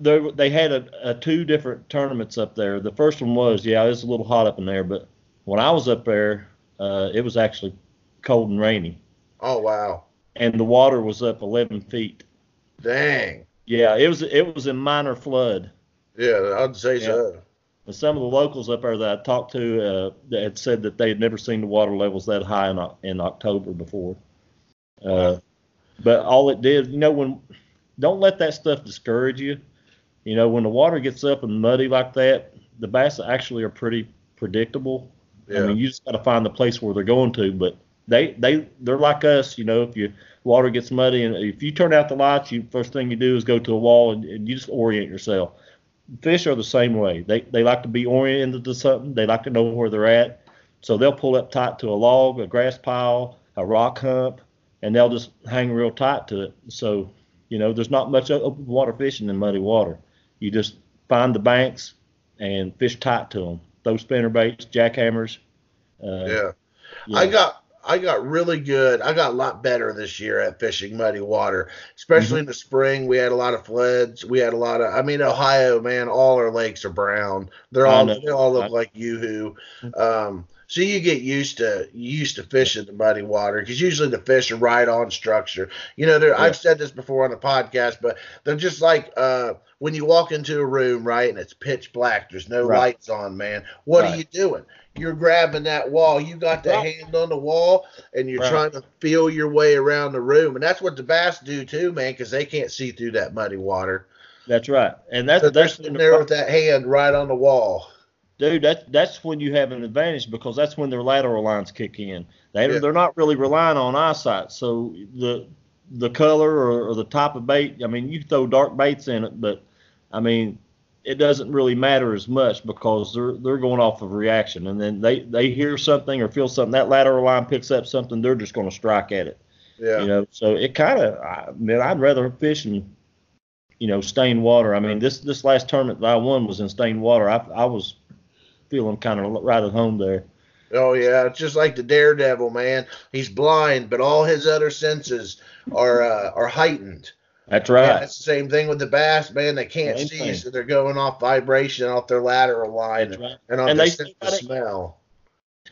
they, they had a, a, two different tournaments up there. The first one was, yeah, it was a little hot up in there, but when I was up there, uh, it was actually cold and rainy. Oh wow! And the water was up 11 feet. Dang. Yeah, it was it was a minor flood. Yeah, I'd say yeah. so. And some of the locals up there that I talked to uh, had said that they had never seen the water levels that high in, in October before. Uh, but all it did, you know, when don't let that stuff discourage you. You know, when the water gets up and muddy like that, the bass actually are pretty predictable. Yeah. I mean, you just got to find the place where they're going to. But they they they're like us, you know. If your water gets muddy and if you turn out the lights, you first thing you do is go to a wall and, and you just orient yourself. Fish are the same way. They they like to be oriented to something. They like to know where they're at. So they'll pull up tight to a log, a grass pile, a rock hump, and they'll just hang real tight to it. So you know, there's not much open water fishing in muddy water. You just find the banks and fish tight to them. Those spinner baits, jackhammers. Uh, yeah. yeah. I got I got really good. I got a lot better this year at fishing muddy water, especially mm-hmm. in the spring. We had a lot of floods. We had a lot of. I mean, Ohio, man, all our lakes are brown. They're all they all look like yoo-hoo. Mm-hmm. Um, so you get used to used to fishing the muddy water because usually the fish are right on structure. You know, yeah. I've said this before on the podcast, but they're just like uh, when you walk into a room, right, and it's pitch black. There's no right. lights on, man. What right. are you doing? you're grabbing that wall. You got the hand on the wall, and you're right. trying to feel your way around the room. And that's what the bass do too, man, because they can't see through that muddy water. That's right, and that's so that's in there with that hand right on the wall. Dude, that's that's when you have an advantage because that's when their lateral lines kick in. They yeah. they're not really relying on eyesight, so the the color or, or the type of bait. I mean, you throw dark baits in it, but I mean it doesn't really matter as much because they're they're going off of reaction, and then they they hear something or feel something that lateral line picks up something, they're just going to strike at it. Yeah. You know, so it kind of, I mean, I'd rather fish in, you know, stained water. I mean, this this last tournament that I won was in stained water. I I was feeling kind of right at home there. Oh yeah, it's just like the daredevil, man. He's blind, but all his other senses are uh, are heightened. That's right. And it's the same thing with the bass, man. They can't Same see, thing. so they're going off vibration off their lateral line That's right. and on And the they sense of smell.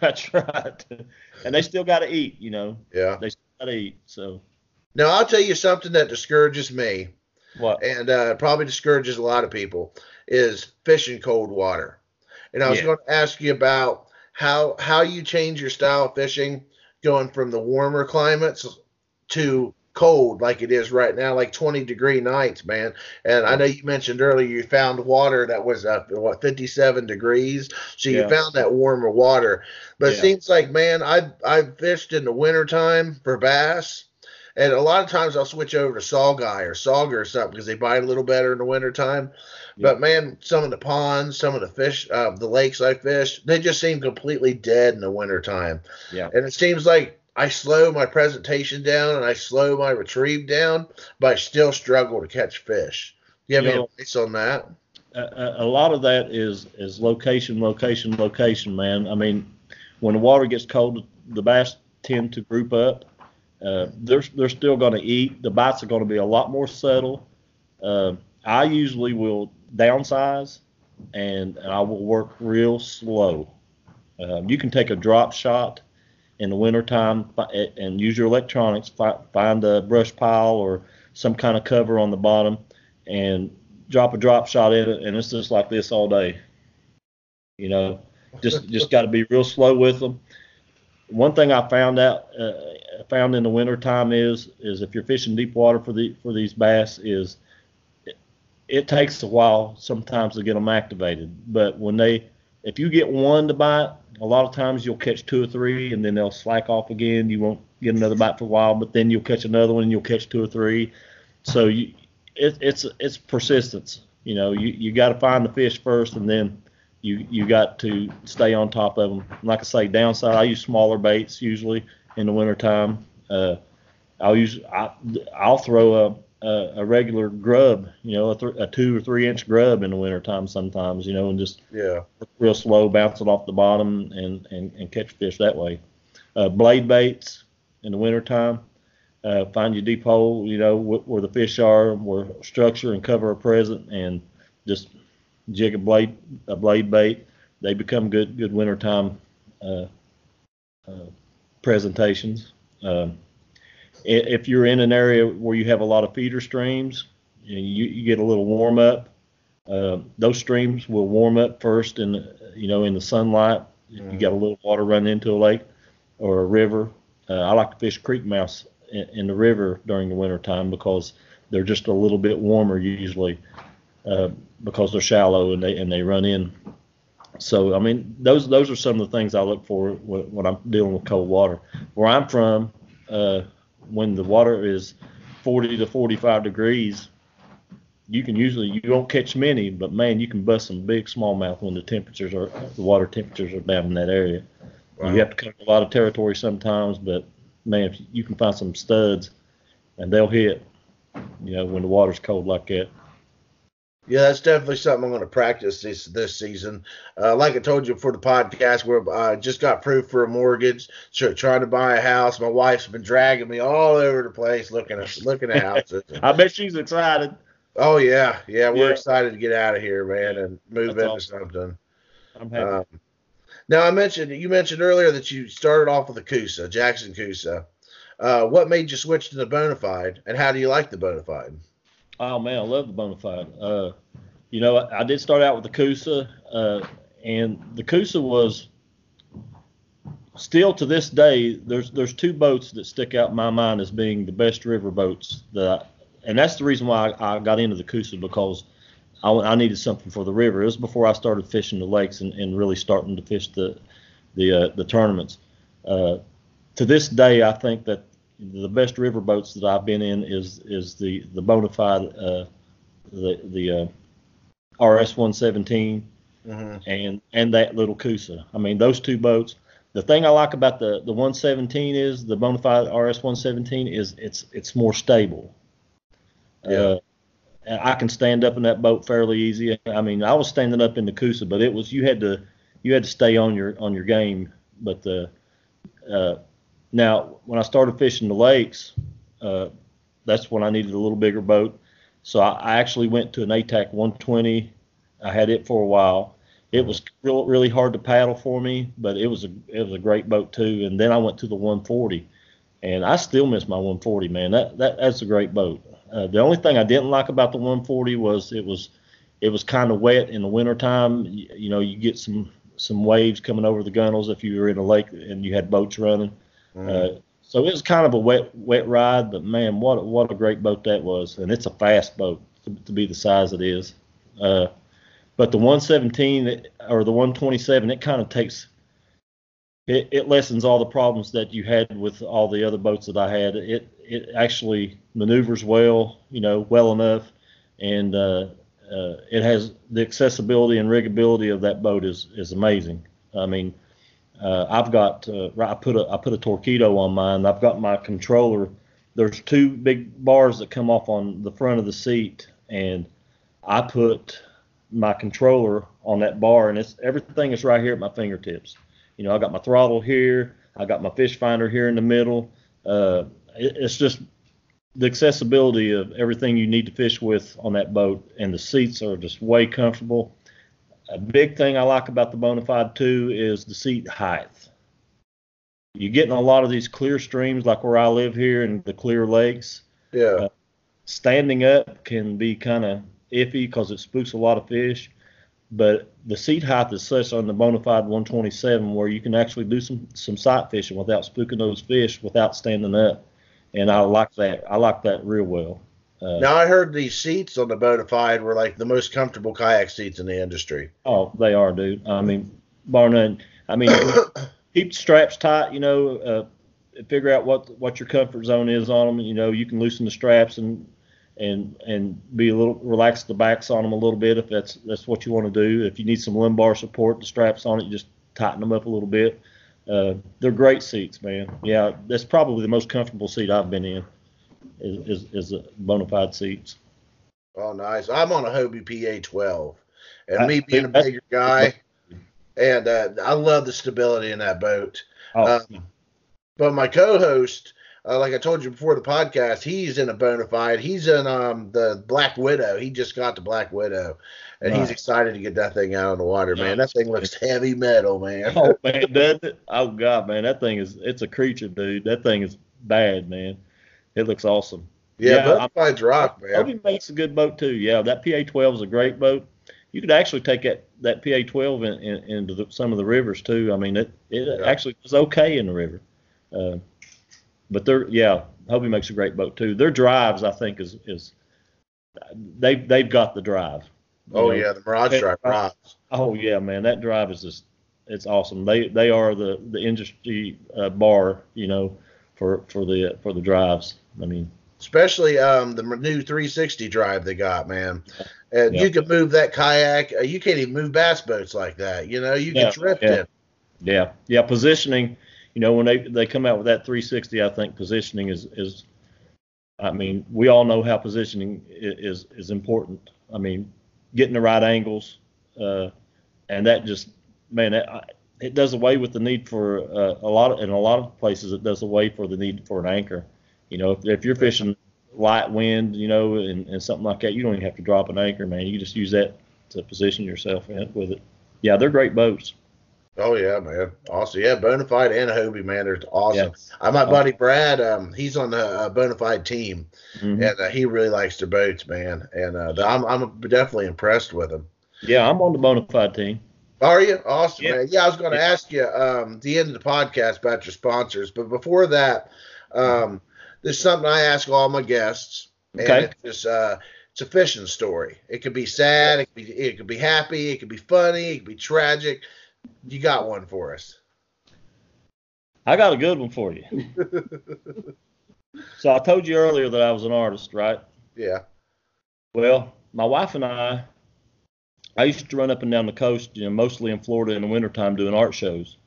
That's right. And they still got to eat, you know. Yeah. They still got to eat. So Now I'll tell you something that discourages me, what? and uh, probably discourages a lot of people, is fishing cold water. And I was Yeah. going to ask you about how how you change your style of fishing, going from the warmer climates to cold like it is right now, like 20 degree nights, man. And I know you mentioned earlier you found water that was uh, what 57 degrees, so you Yeah. found that warmer water. But it seems like, man, I I fished in the wintertime for bass. And a lot of times I'll switch over to saugeye or sauger or something because they bite a little better in the wintertime. Yeah. But man, some of the ponds, some of the fish, uh, the lakes I fish, they just seem completely dead in the wintertime. Yeah. And it seems like I slow my presentation down and I slow my retrieve down, but I still struggle to catch fish. Do you have You any advice on that? a, a- a lot of that is is location, location, location, man. I mean, when the water gets cold, the bass tend to group up. Uh, they're they're still going to eat. The bites are going to be a lot more subtle. Uh, I usually will downsize, and, I will work real slow. Um, you can take a drop shot in the wintertime and use your electronics. Find a brush pile or some kind of cover on the bottom, and drop a drop shot in it, and it's just like this all day. You know, just just got to be real slow with them. One thing I found out uh, found in the wintertime is is if you're fishing deep water for the for these bass is it takes a while sometimes to get them activated, but when they if you get one to bite, a lot of times you'll catch two or three, and then they'll slack off again. You won't get another bite for a while, but then you'll catch another one, and you'll catch two or three. So you, it, it's it's persistence. You know, you you got to find the fish first, and then you you got to stay on top of them. Like I say, downside, I use smaller baits usually in the wintertime. Uh, I'll use I, I'll throw a, a a regular grub, you know, a, th- a two or three inch grub in the wintertime sometimes, you know, and just Yeah. real slow, bounce it off the bottom and, and, and catch fish that way. Uh, blade baits in the wintertime. Uh, find your deep hole, you know, wh- where the fish are, where structure and cover are present, and just jig a blade a blade bait. They become good good wintertime uh, uh, presentations. Um, if you're in an area where you have a lot of feeder streams, you, you, get a little warm up. Uh, those streams will warm up first in you know in the sunlight. If you got a little water running into a lake or a river, uh, I like to fish creek mouths in, in the river during the winter time because they're just a little bit warmer usually uh, because they're shallow and they and they run in. So I mean those those are some of the things I look for when, when I'm dealing with cold water. Where I'm from, uh, when the water is 40 to 45 degrees, you can usually you won't catch many, but man, you can bust some big smallmouth when the temperatures are the water temperatures are down in that area. Wow. You have to cover a lot of territory sometimes, but man, if you can find some studs, and they'll hit. You know, when the water's cold like that. Yeah, that's definitely something I'm going to practice this this season. Uh, like I told you before the podcast, where I just got approved for a mortgage, tr- trying to buy a house. My wife's been dragging me all over the place looking at looking at houses. I bet she's excited. oh yeah, yeah, we're Yeah. excited to get out of here, man, and move That's into awesome. something. I'm happy. Um, now I mentioned you mentioned earlier that you started off with a Coosa, Jackson Coosa. Uh, what made you switch to the Bonafide, and how do you like the Bonafide? Oh man, I love the Bonafide. Uh, you know, I, I did start out with the Coosa, uh, and the Coosa was still to this day. There's there's two boats that stick out in my mind as being the best river boats that, I, and that's the reason why I, I got into the Coosa because I, I needed something for the river. It was before I started fishing the lakes and, and really starting to fish the the uh, the tournaments. Uh, to this day, I think that the best river boats that I've been in is is the the Bonafide uh, the the uh, RS 117 Mm-hmm. and and that little Coosa. I mean those two boats. The thing I like about the the 117 is the Bonafide RS 117 is it's it's more stable. Yeah. Uh, I can stand up in that boat fairly easy. I mean, I was standing up in the Coosa, but it was you had to you had to stay on your on your game. But the uh, now when I started fishing the lakes, uh, that's when I needed a little bigger boat. So I, I actually went to an ATAK 120. I had it for a while. It was real, really hard to paddle for me, but it was a it was a great boat too. And then I went to the 140, and I still miss my 140, man. That that that's a great boat. Uh, the only thing I didn't like about the 140 was it was it was kind of wet in the wintertime. You, you know, you get some some waves coming over the gunnels if you were in a lake and you had boats running. Uh, so it was kind of a wet wet ride, but man, what a, what a great boat that was, and it's a fast boat to, to be the size it is. Uh, but the 117 or the 127, it kind of takes it, it lessens all the problems that you had with all the other boats that I had. It it actually maneuvers well, you know, well enough, and uh, uh, it has the accessibility and riggability of that boat is is amazing. I mean, uh, I've got uh, I put a I put a Torqeedo on mine. I've got my controller. There's two big bars that come off on the front of the seat, and I put my controller on that bar, and it's everything is right here at my fingertips. You know, I got my throttle here. I got my fish finder here in the middle. Uh, it, it's just the accessibility of everything you need to fish with on that boat, and the seats are just way comfortable. A big thing I like about the Bonafide 2 is the seat height. You get in a lot of these clear streams, like where I live here in the clear lakes. Yeah. Uh, standing up can be kind of iffy because it spooks a lot of fish. But the seat height is such on the Bonafide 127 where you can actually do some some sight fishing without spooking those fish without standing up, and I like that. I like that real well. Uh, now I heard these seats on the Bonafide were like the most comfortable kayak seats in the industry. Oh, they are, dude. I mean, bar none. I mean, keep the straps tight. You know, uh, figure out what what your comfort zone is on them. You know, you can loosen the straps and and and be a little relax the backs on them a little bit if that's that's what you want to do. If you need some lumbar support, the straps on it, you just tighten them up a little bit. Uh, they're great seats, man. Yeah, that's probably the most comfortable seat I've been in is, is, is Bonafide seats. Oh, nice. I'm on a Hobie PA12, and I, me being a bigger guy, and uh, I love the stability in that boat. Oh. Uh, but my co-host, uh, like I told you before the podcast, he's in a Bonafide. He's in um, the Black Widow. He just got the Black Widow, and he's excited to get that thing out on the water, man. That thing looks heavy metal, man. oh man, does it? Oh god, man, that thing is it's a creature, dude. That thing is bad, man. It looks awesome. Yeah, yeah rock, man. Hobie makes a good boat too. Yeah, that PA12 is a great boat. You could actually take that that PA12 in, in, into the, some of the rivers too. I mean, it it yeah. actually is okay in the river. Uh, but they're yeah, Hobie makes a great boat too. Their drives, I think, is is they they've got the drive. Oh know? yeah, the Mirage drive drives. Oh yeah, man, that drive is just it's awesome. They they are the the industry uh, bar, you know, for for the for the drives. I mean, especially um, the new 360 drive they got, man. And yeah. you can move that kayak. Uh, you can't even move bass boats like that. You know, you yeah, can drift yeah. it. Yeah, yeah. Positioning. You know, when they they come out with that 360, I think positioning is is. I mean, we all know how positioning is is important. I mean, getting the right angles, uh, and that just man, that, it does away with the need for uh, a lot of in a lot of places it does away for the need for an anchor you know, if, if you're fishing light wind, you know, and, and something like that, you don't even have to drop an anchor, man. You just use that to position yourself with it. Yeah, they're great boats. Oh yeah, man, awesome. Yeah, Bonafide and a Hobie, man, they're awesome. Yeah. Uh, my buddy Brad, um, he's on the uh, Bonafide team, mm-hmm. and uh, he really likes their boats, man. And uh, I'm I'm definitely impressed with them. Yeah, I'm on the Bonafide team. Are you awesome, yeah. man? Yeah, I was going to yeah. ask you um, the end of the podcast about your sponsors, but before that, um, this is something I ask all my guests. Okay. it's just, uh, it's a fishing story. It could be sad. It could be it could be happy. It could be funny. It could be tragic. You got one for us. I got a good one for you. so I told you earlier that I was an artist, right? Yeah. Well, my wife and I, I used to run up and down the coast, you know, mostly in Florida in the wintertime doing art shows.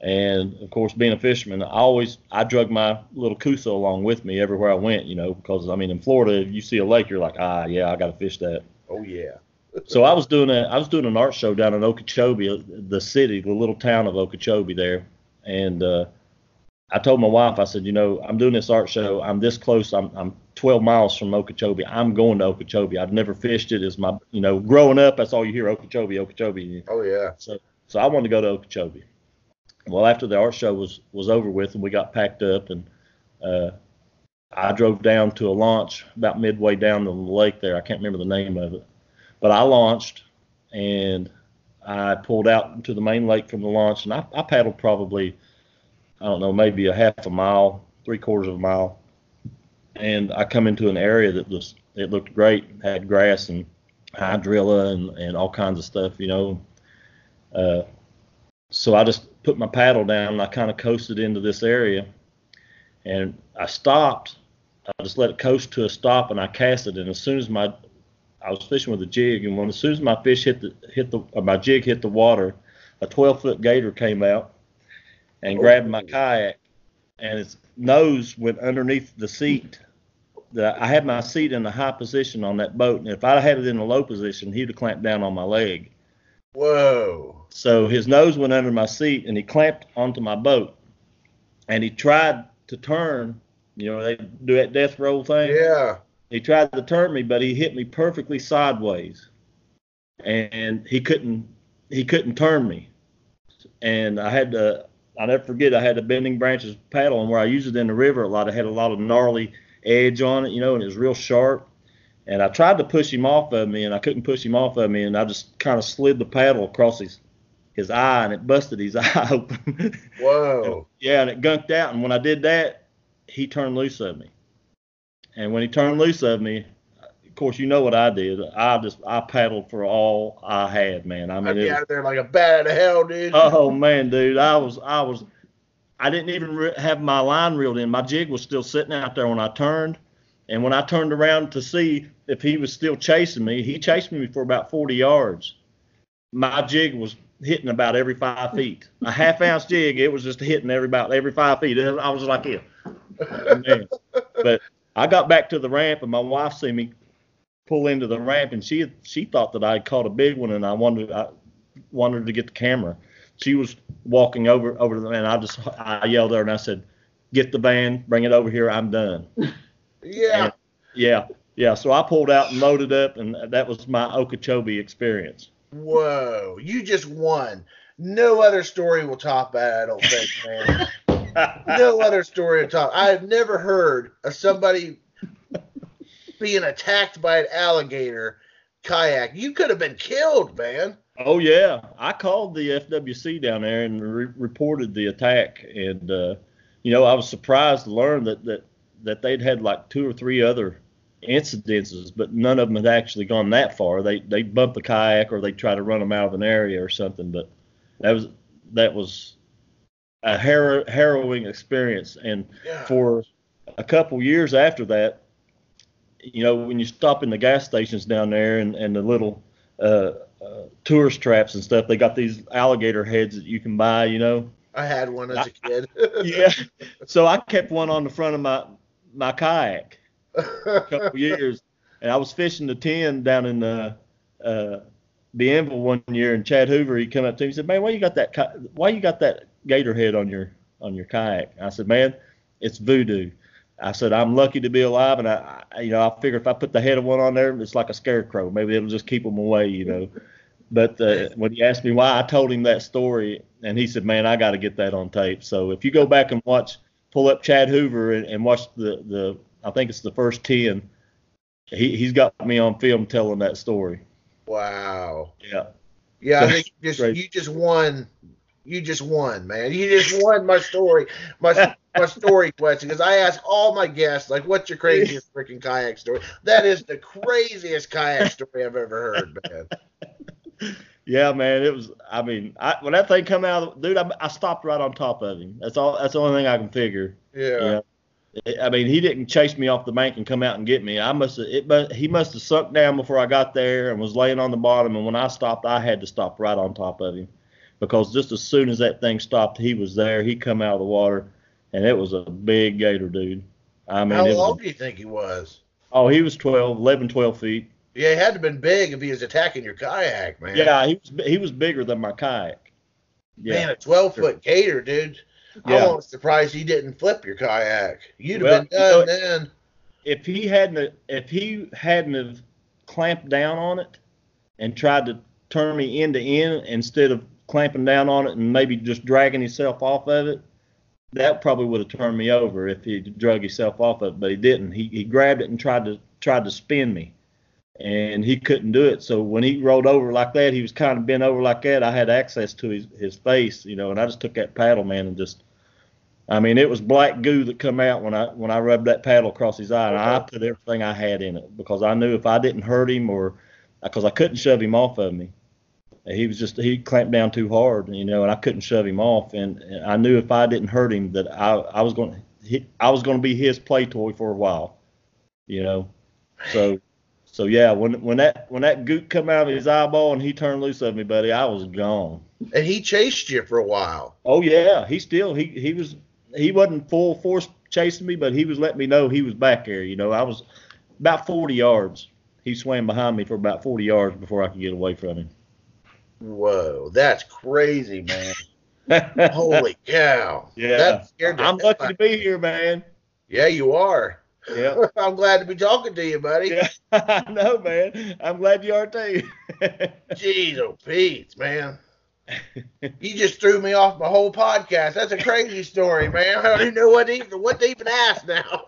And of course, being a fisherman, I always I drug my little Coosa along with me everywhere I went, you know, because I mean, in Florida, if you see a lake, you're like, ah, yeah, I got to fish that. Oh yeah. so I was doing a I was doing an art show down in Okeechobee, the city, the little town of Okeechobee there, and uh, I told my wife, I said, you know, I'm doing this art show. I'm this close. I'm I'm 12 miles from Okeechobee. I'm going to Okeechobee. I've never fished it. It's my, you know, growing up, that's all you hear Okeechobee, Okeechobee. Oh yeah. So so I wanted to go to Okeechobee. Well, after the art show was was over with and we got packed up and uh, I drove down to a launch about midway down the lake there. I can't remember the name of it, but I launched and I pulled out into the main lake from the launch and I, I paddled probably, I don't know, maybe a half a mile, three quarters of a mile, and I come into an area that was it looked great, had grass and hydrilla and, and all kinds of stuff, you know. Uh, so I just put my paddle down and I kind of coasted into this area and I stopped. I just let it coast to a stop, and I cast it. And as soon as my I was fishing with a jig, and when as soon as my fish hit the hit the my jig hit the water, a 12 foot gator came out and oh. grabbed my kayak, and its nose went underneath the seat. The, I had my seat in a high position on that boat, and if I had it in a low position, he'd have clamped down on my leg. Whoa! So his nose went under my seat, and he clamped onto my boat, and he tried to turn. You know, they do that death roll thing. Yeah. He tried to turn me, but he hit me perfectly sideways, and he couldn't he couldn't turn me. And I had to I never forget I had the bending branches paddle, and where I used it in the river a lot, it had a lot of gnarly edge on it, you know, and it was real sharp. And I tried to push him off of me, and I couldn't push him off of me, and I just kind of slid the paddle across his his eye, and it busted his eye open. Whoa! yeah, and it gunked out, and when I did that, he turned loose of me. And when he turned loose of me, of course, you know what I did. I just I paddled for all I had, man. I mean, I'd it be was, out there like a bat out of hell, dude. oh man, dude, I was I was I didn't even re- have my line reeled in. My jig was still sitting out there when I turned, and when I turned around to see if he was still chasing me, he chased me for about 40 yards. My jig was hitting about every five feet. A half ounce jig, it was just hitting every about every five feet. I was like, yeah. Man. But I got back to the ramp, and my wife see me pull into the ramp, and she she thought that I had caught a big one, and I wanted I wanted to get the camera. She was walking over over to the and I just I yelled at her and I said, "Get the van, bring it over here. I'm done." Yeah. And- yeah, yeah. So I pulled out and loaded up, and that was my Okeechobee experience. Whoa! You just won. No other story will top that. I don't think, man. no other story will top. I have never heard of somebody being attacked by an alligator kayak. You could have been killed, man. Oh yeah, I called the FWC down there and re- reported the attack, and uh, you know I was surprised to learn that that that they'd had like two or three other incidences, but none of them had actually gone that far. They they bump the kayak or they try to run them out of an area or something, but that was that was a har- harrowing experience, and Yeah. for a couple years after that, you know, when you stop in the gas stations down there and, and the little uh, uh, tourist traps and stuff, they got these alligator heads that you can buy, you know. I had one as a kid. Yeah. So I kept one on the front of my my kayak a couple years, and I was fishing the ten down in the uh, Bienville one year, and Chad Hoover he come up to me and said, "Man, why you got that ki- why you got that gator head on your on your kayak?" I said, "Man, it's voodoo." I said, "I'm lucky to be alive, and I, I you know I figure if I put the head of one on there, it's like a scarecrow. Maybe it'll just keep them away, you know." But uh, when he asked me why, I told him that story, and he said, "Man, I got to get that on tape." So if you go back and watch, pull up Chad Hoover and, and watch the the I think it's the first ten. He he's got me on film telling that story. wow. Yeah. Yeah, I think you just you just won. You just won, man. You just won my story, my my story question. Because I ask all my guests, like, "What's your craziest freaking kayak story?" That is the craziest kayak story I've ever heard, man. Yeah, man, it was. I mean, I, when that thing come out, dude, I, I stopped right on top of him. That's all. That's the only thing I can figure. Yeah. Yeah. I mean, he didn't chase me off the bank and come out and get me. I must. It, but he must have sunk down before I got there and was laying on the bottom. And when I stopped, I had to stop right on top of him, because just as soon as that thing stopped, he was there. He come out of the water, and it was a big gator, dude. I mean, How long a- do you think he was? oh, he was 12, 11, 12 feet. Yeah, he had to have been big if he was attacking your kayak, man. Yeah, he was he was bigger than my kayak. Yeah. Man, a 12 foot gator, dude. Yeah. I'm almost surprised he didn't flip your kayak. You'd have Well, been you know, done then. if he hadn't if he hadn't have clamped down on it and tried to turn me end to end instead of clamping down on it and maybe just dragging himself off of it, that probably would have turned me over if he drug himself off of it. But he didn't. He he grabbed it and tried to tried to spin me, and he couldn't do it. So when he rolled over like that, he was kind of bent over like that. I had access to his his face, you know, and I just took that paddle, man, and just. I mean, it was black goo that come out when I when I rubbed that paddle across his eye, and I put everything I had in it because I knew if I didn't hurt him or because I couldn't shove him off of me, he was just he clamped down too hard, you know, and I couldn't shove him off, and, and I knew if I didn't hurt him that I I was going to I was going to be his play toy for a while, you know, so so yeah, when when that when that goot come out of his eyeball and he turned loose of me, buddy, I was gone. And he chased you for a while. Oh yeah, he still he he was he wasn't full force chasing me, but he was letting me know he was back there. You know, I was about 40 yards. He swam behind me for about 40 yards before I could get away from him. Whoa, that's crazy, man. Holy cow. Yeah. That scared I'm lucky to be here, man. Yeah, you are. Yeah. I'm glad to be talking to you, buddy. yeah. I know, man. I'm glad you are too. Jeez, oh Pete, man. You just threw me off my whole podcast. That's a crazy story, man. I don't even know what to even what to even ask now.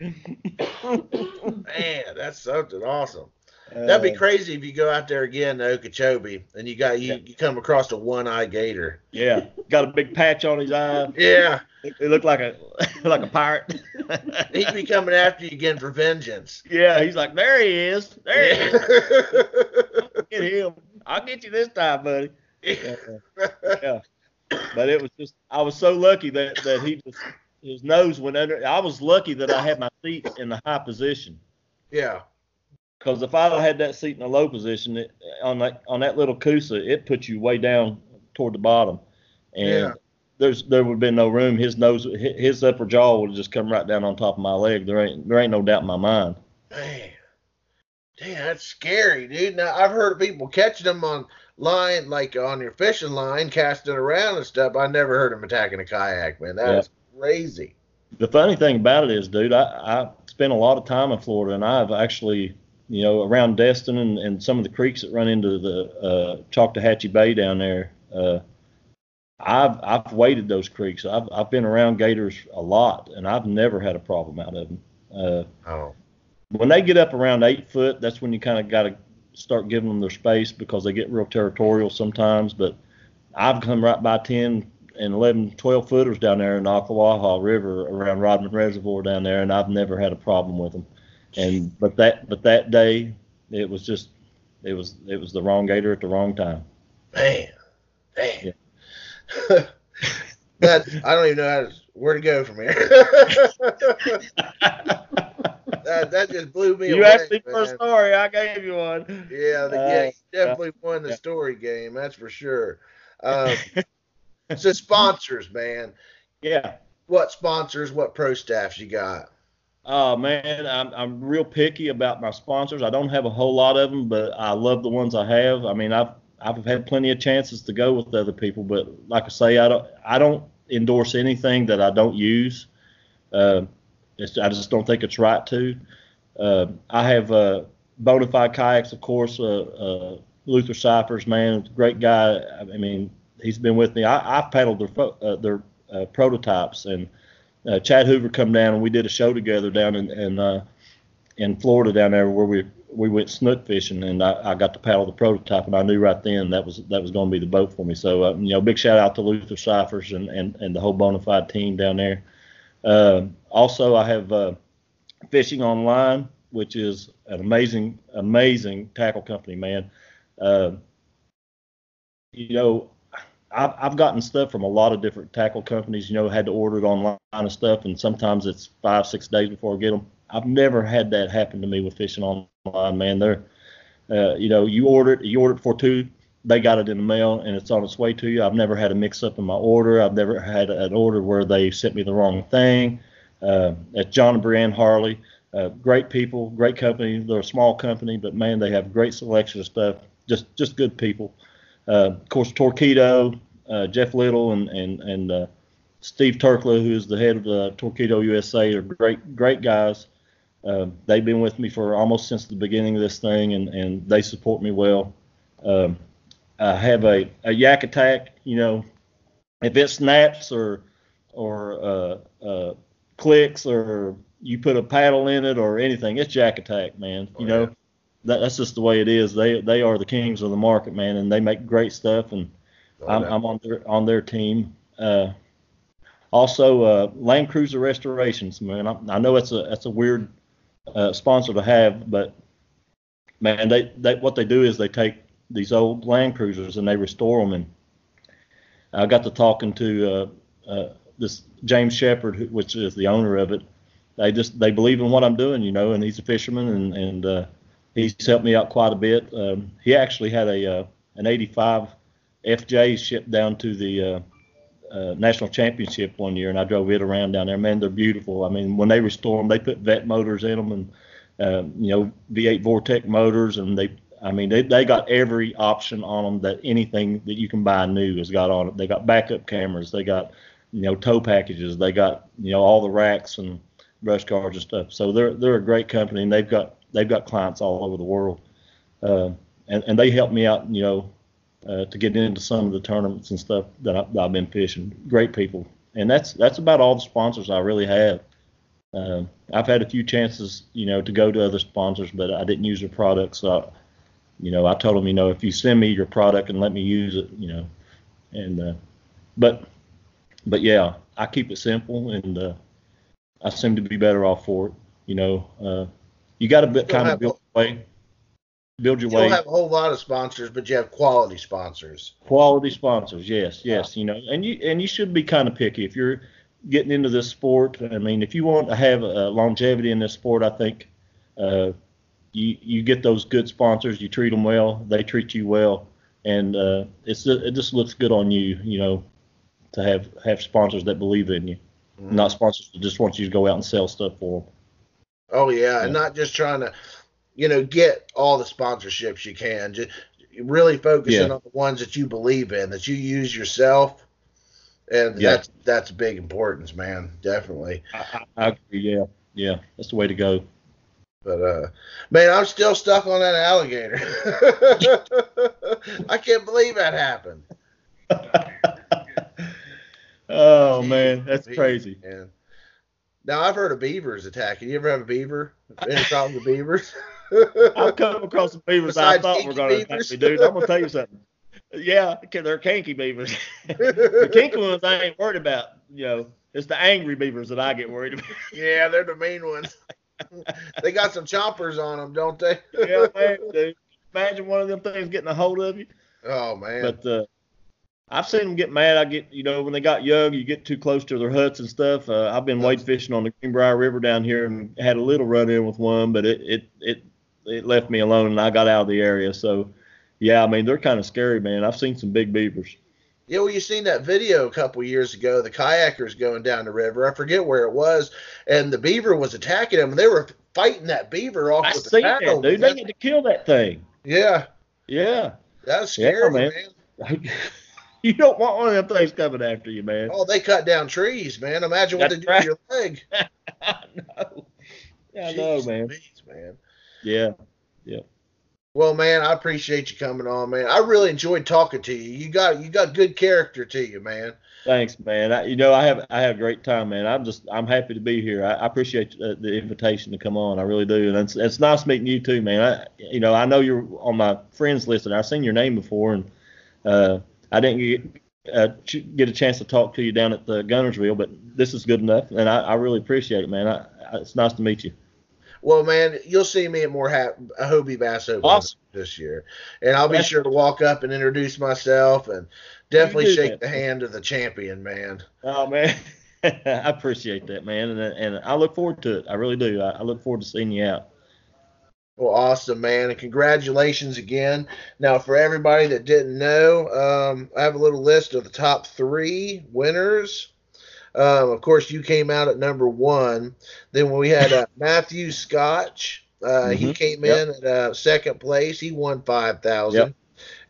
man, that's something awesome. That'd be Uh, crazy if you go out there again to Okeechobee and you got you, you come across a one-eyed gator. Yeah. Got a big patch on his eye. Yeah, he looked like a like a pirate. he'd be coming after you again for vengeance. yeah, he's like, there he is. There he is. Get him. I'll get you this time, buddy. yeah. But it was just I was so lucky that that he just his nose went under. I was lucky that I had my feet in the high position yeah. Because if I had that seat in a low position it, on that on that little Coosa, it put you way down toward the bottom, and Yeah. there's there would have been no room. His nose, his upper jaw would have just come right down on top of my leg. There ain't there ain't no doubt in my mind. Man, damn, that's scary, dude. Now I've heard of people catching them on line, like on your fishing line, casting around and stuff. I never heard them attacking a kayak, man. That's Yeah. crazy. The funny thing about it is, dude, I, I spent a lot of time in Florida, and I've actually, you know, around Destin and, and some of the creeks that run into the uh, Choctawhatchee Bay down there. Uh, I've I've waded those creeks. I've I've been around gators a lot, and I've never had a problem out of them. Uh, Oh, when they get up around eight foot, that's when you kind of got to start giving them their space because they get real territorial sometimes. But I've come right by 10 and 11, 12 footers down there in the Ocklawaha River around Rodman Reservoir down there, and I've never had a problem with them. And but that but that day, it was just it was it was the wrong gator at the wrong time. man, damn. that I don't even know how to, where to go from here. that that just blew me you away. asked me for a story, I gave you one. Yeah, the, Uh, yeah, definitely won the yeah. story game. That's for sure. Um, so sponsors, man. Yeah. What sponsors? What pro staffs you got? Oh man, I'm I'm real picky about my sponsors. I don't have a whole lot of them, but I love the ones I have. I mean, I've I've had plenty of chances to go with other people, but like I say, I don't I don't endorse anything that I don't use. Uh, I just don't think it's right to. Uh, I have uh, Bonafide kayaks, of course. Uh, uh, Luther Cifers, man, great guy. I mean, he's been with me. I, I've paddled their uh, their prototypes, and uh, Chad Hoover come down and we did a show together down in in, uh, in Florida down there where we we went snook fishing, and I, I got to paddle the prototype, and I knew right then that was that was going to be the boat for me. So uh, you know, big shout out to Luther Cifers and and, and the whole Bonafide team down there. Uh, also, I have uh, Fishing Online, which is an amazing amazing tackle company, man. Uh, you know, I've, I've gotten stuff from a lot of different tackle companies. You know, had to order it online and stuff, and sometimes it's five, six days before I get them. I've never had that happen to me with fishing online, man. They're, uh, you know, you order it, you order it for two, they got it in the mail, and it's on its way to you. I've never had a mix up in my order. I've never had an order where they sent me the wrong thing. Uh, at John and Brianne Harley, uh, great people, great company. They're a small company, but man, they have great selection of stuff. Just just good people. Uh, of course, Torqeedo, uh, Jeff Little, and and and uh, Steve Turkla, who is the head of the Torqeedo USA, are great great guys. They've been with me for almost since the beginning of this thing, and and they support me well. Um, I have a, a yak attack, you know, if it snaps or or uh, uh, clicks or you put a paddle in it or anything, it's yak attack, man. You oh, know, that, that's just the way it is. They they are the kings of the market, man, and they make great stuff, and oh, I'm, I'm, on their on their team. Uh, also, uh, Land Cruiser Restorations, man. I, I know it's a that's a weird uh, sponsor to have, but man, they, they what they do is they take these old Land Cruisers and they restore them. And I got to talking to uh, uh, this James Shepard, which is the owner of it. They just they believe in what I'm doing, you know, and he's a fisherman and and uh, he's helped me out quite a bit. Um, he actually had a uh, an 85 FJ shipped down to the uh, uh, national championship one year, and I drove it around down there. Man, they're beautiful. I mean, when they restore them, they put Veth motors in them, and uh, you know V8 Vortec motors, and they, I mean, they they got every option on them that anything that you can buy new has got on it. They got backup cameras, they got you know tow packages, they got you know all the racks and brush cars and stuff. So they're they're a great company, and they've got they've got clients all over the world, uh, and and they help me out, you know, uh, to get into some of the tournaments and stuff that, I, have been fishing. Great people, and that's that's about all the sponsors I really have. Uh, I've had a few chances, you know, to go to other sponsors, but I didn't use their products. So, you know, I told them, you know, if you send me your product and let me use it, you know, and uh, but but yeah, I keep it simple, and uh, I seem to be better off for it. You know, uh, you got to kind of build your way build your you way. You don't have a whole lot of sponsors, but you have quality sponsors. Quality sponsors, yes, yes. You know, and you and you should be kind of picky if you're getting into this sport. I mean, if you want to have a longevity in this sport, I think uh, you you get those good sponsors. You treat them well, they treat you well, and uh, it's it just looks good on you. You know, to have have sponsors that believe in you, mm-hmm. not sponsors that just want you to go out and sell stuff for them. Oh yeah, yeah. and not just trying to you know, get all the sponsorships you can. Just really focusing yeah. on the ones that you believe in, that you use yourself. And yeah. that's that's big importance, man. Definitely. I, I agree. Yeah, yeah, that's the way to go. But uh, man, I'm still stuck on that alligator. I can't believe that happened. oh man, that's crazy. Now I've heard of beavers attacking. You ever have a beaver? Any problems with beavers? I've come across some beavers I thought were going to attack me, dude. I'm gonna tell you something. Yeah, they're kinky beavers. the kinky ones I ain't worried about. You know, it's the angry beavers that I get worried about. yeah, they're the mean ones. they got some chompers on them, don't they? yeah, man. Dude. Imagine one of them things getting a hold of you. Oh man. But uh, I've seen them get mad. I get, you know, when they got young, you get too close to their huts and stuff. Uh, I've been wade fishing on the Greenbrier River down here and had a little run in with one, but it it it it left me alone and I got out of the area. So, yeah, I mean they're kind of scary, man. I've seen some big beavers. Yeah, well, you seen that video a couple years ago, the kayakers going down the river. I forget where it was, and the beaver was attacking them. And they were fighting that beaver off I with the paddle. That, dude. They had to kill that thing. Yeah. Yeah. That's scary, yeah, man. man. you don't want one of them things coming after you, man. Oh, they cut down trees, man. Imagine what That's they do right. to your leg. I know. I know, man. man. Yeah. Yeah. Well, man, I appreciate you coming on, man. I really enjoyed talking to you. You got you got good character to you, man. Thanks, man. I, you know, I have I have a great time, man. I'm just I'm happy to be here. I, I appreciate uh, the invitation to come on. I really do, and it's it's nice meeting you too, man. I you know I know you're on my friends list, and I've seen your name before, and uh, I didn't get uh, get a chance to talk to you down at the Guntersville, but this is good enough, and I, I really appreciate it, man. I, I, it's nice to meet you. Well, man, you'll see me at more ha- Hobie Bass Open awesome. this year, and I'll be sure to walk up and introduce myself and definitely shake that. the hand of the champion, man. Oh man, I appreciate that, man, and and I look forward to it. I really do. I, I look forward to seeing you out. Well, awesome, man, and congratulations again. Now, for everybody that didn't know, um, I have a little list of the top three winners Um, of course, you came out at number one. Then we had uh, Matthew Scotch. Uh, He Mhm. came Yep. in at uh, second place. He won five thousand. Yep.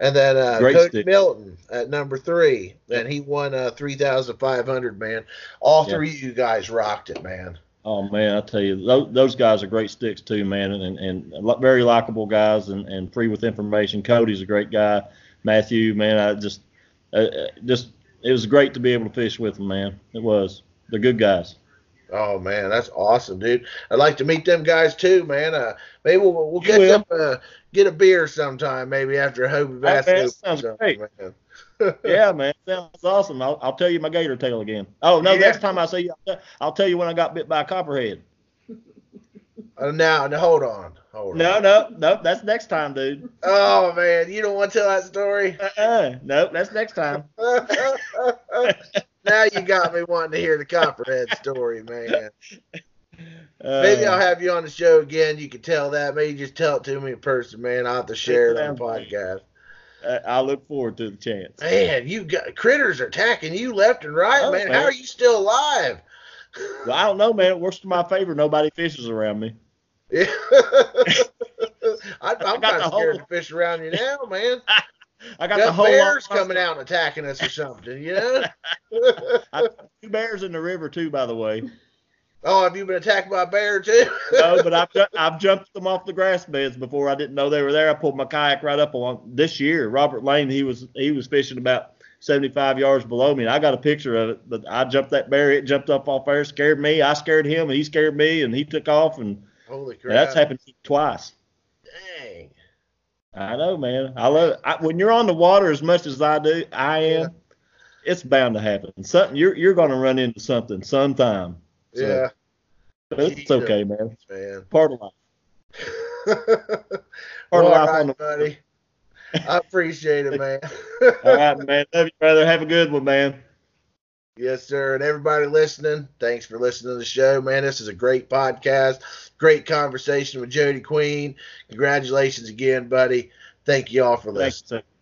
And then uh, Great Coach stick. Milton at number three, and he won uh, three thousand five hundred. Man, all Yep. three of you guys rocked it, man. Oh man, I tell you, those, those guys are great sticks too, man, and and li- very likable guys and, and free with information. Cody's a great guy. Matthew, man, I just uh, uh, just it was great to be able to fish with them, man. It was. They're good guys. Oh man, that's awesome, dude. I'd like to meet them guys too, man. Uh, maybe we'll, we'll catch will. up, uh, get a beer sometime, maybe after a Hobie Bass man, sounds great. man. Yeah, man, sounds awesome. I'll, I'll tell you my gator tale again. Oh no, Yeah. next time I see you, I'll, tell you when I got bit by a copperhead. Uh, now, now, hold on, hold on. No, no, no, that's next time, dude. Oh man, you don't want to tell that story? Uh-uh. Nope, that's next time. now you got me wanting to hear the Copperhead story, man. Uh, Maybe I'll have you on the show again. You can tell that. Maybe just tell it to me in person, man. I'll have to share it on the podcast. I look forward to the chance. Man, you got critters are attacking you left and right, Oh, man. man. How are you still alive? Well, I don't know, man. It works to my favor. Nobody fishes around me. Yeah. I, I'm got kind the of scared whole- to fish around you now, man. I got, Got, the whole bears coming out and attacking us or something, you know? Two bears in the river too, by the way. Oh, have you been attacked by a bear too? No, but I've, I've jumped them off the grass beds before. I didn't know they were there. I pulled my kayak right up on this year. Robert Lane, he was he was fishing about 75 yards below me, and I got a picture of it. But I jumped that bear. It jumped up off there, scared me. I scared him, and he scared me, and he took off. And Holy crap! that's happened twice. Dang. I know, man. I love. I, when you're on the water as much as I do, I am. Yeah. It's bound to happen. Something you're you're going to run into something sometime. So, Yeah, but it's okay, man. man. Part of life. Part Well, of life right, on the. buddy. I appreciate it, man. All right, man. Love you, brother. Have a good one, man. Yes, sir. And everybody listening, thanks for listening to the show, man. This is a great podcast. Great conversation with Jody Queen. Congratulations again, buddy. Thank you all for listening. Thanks. sir.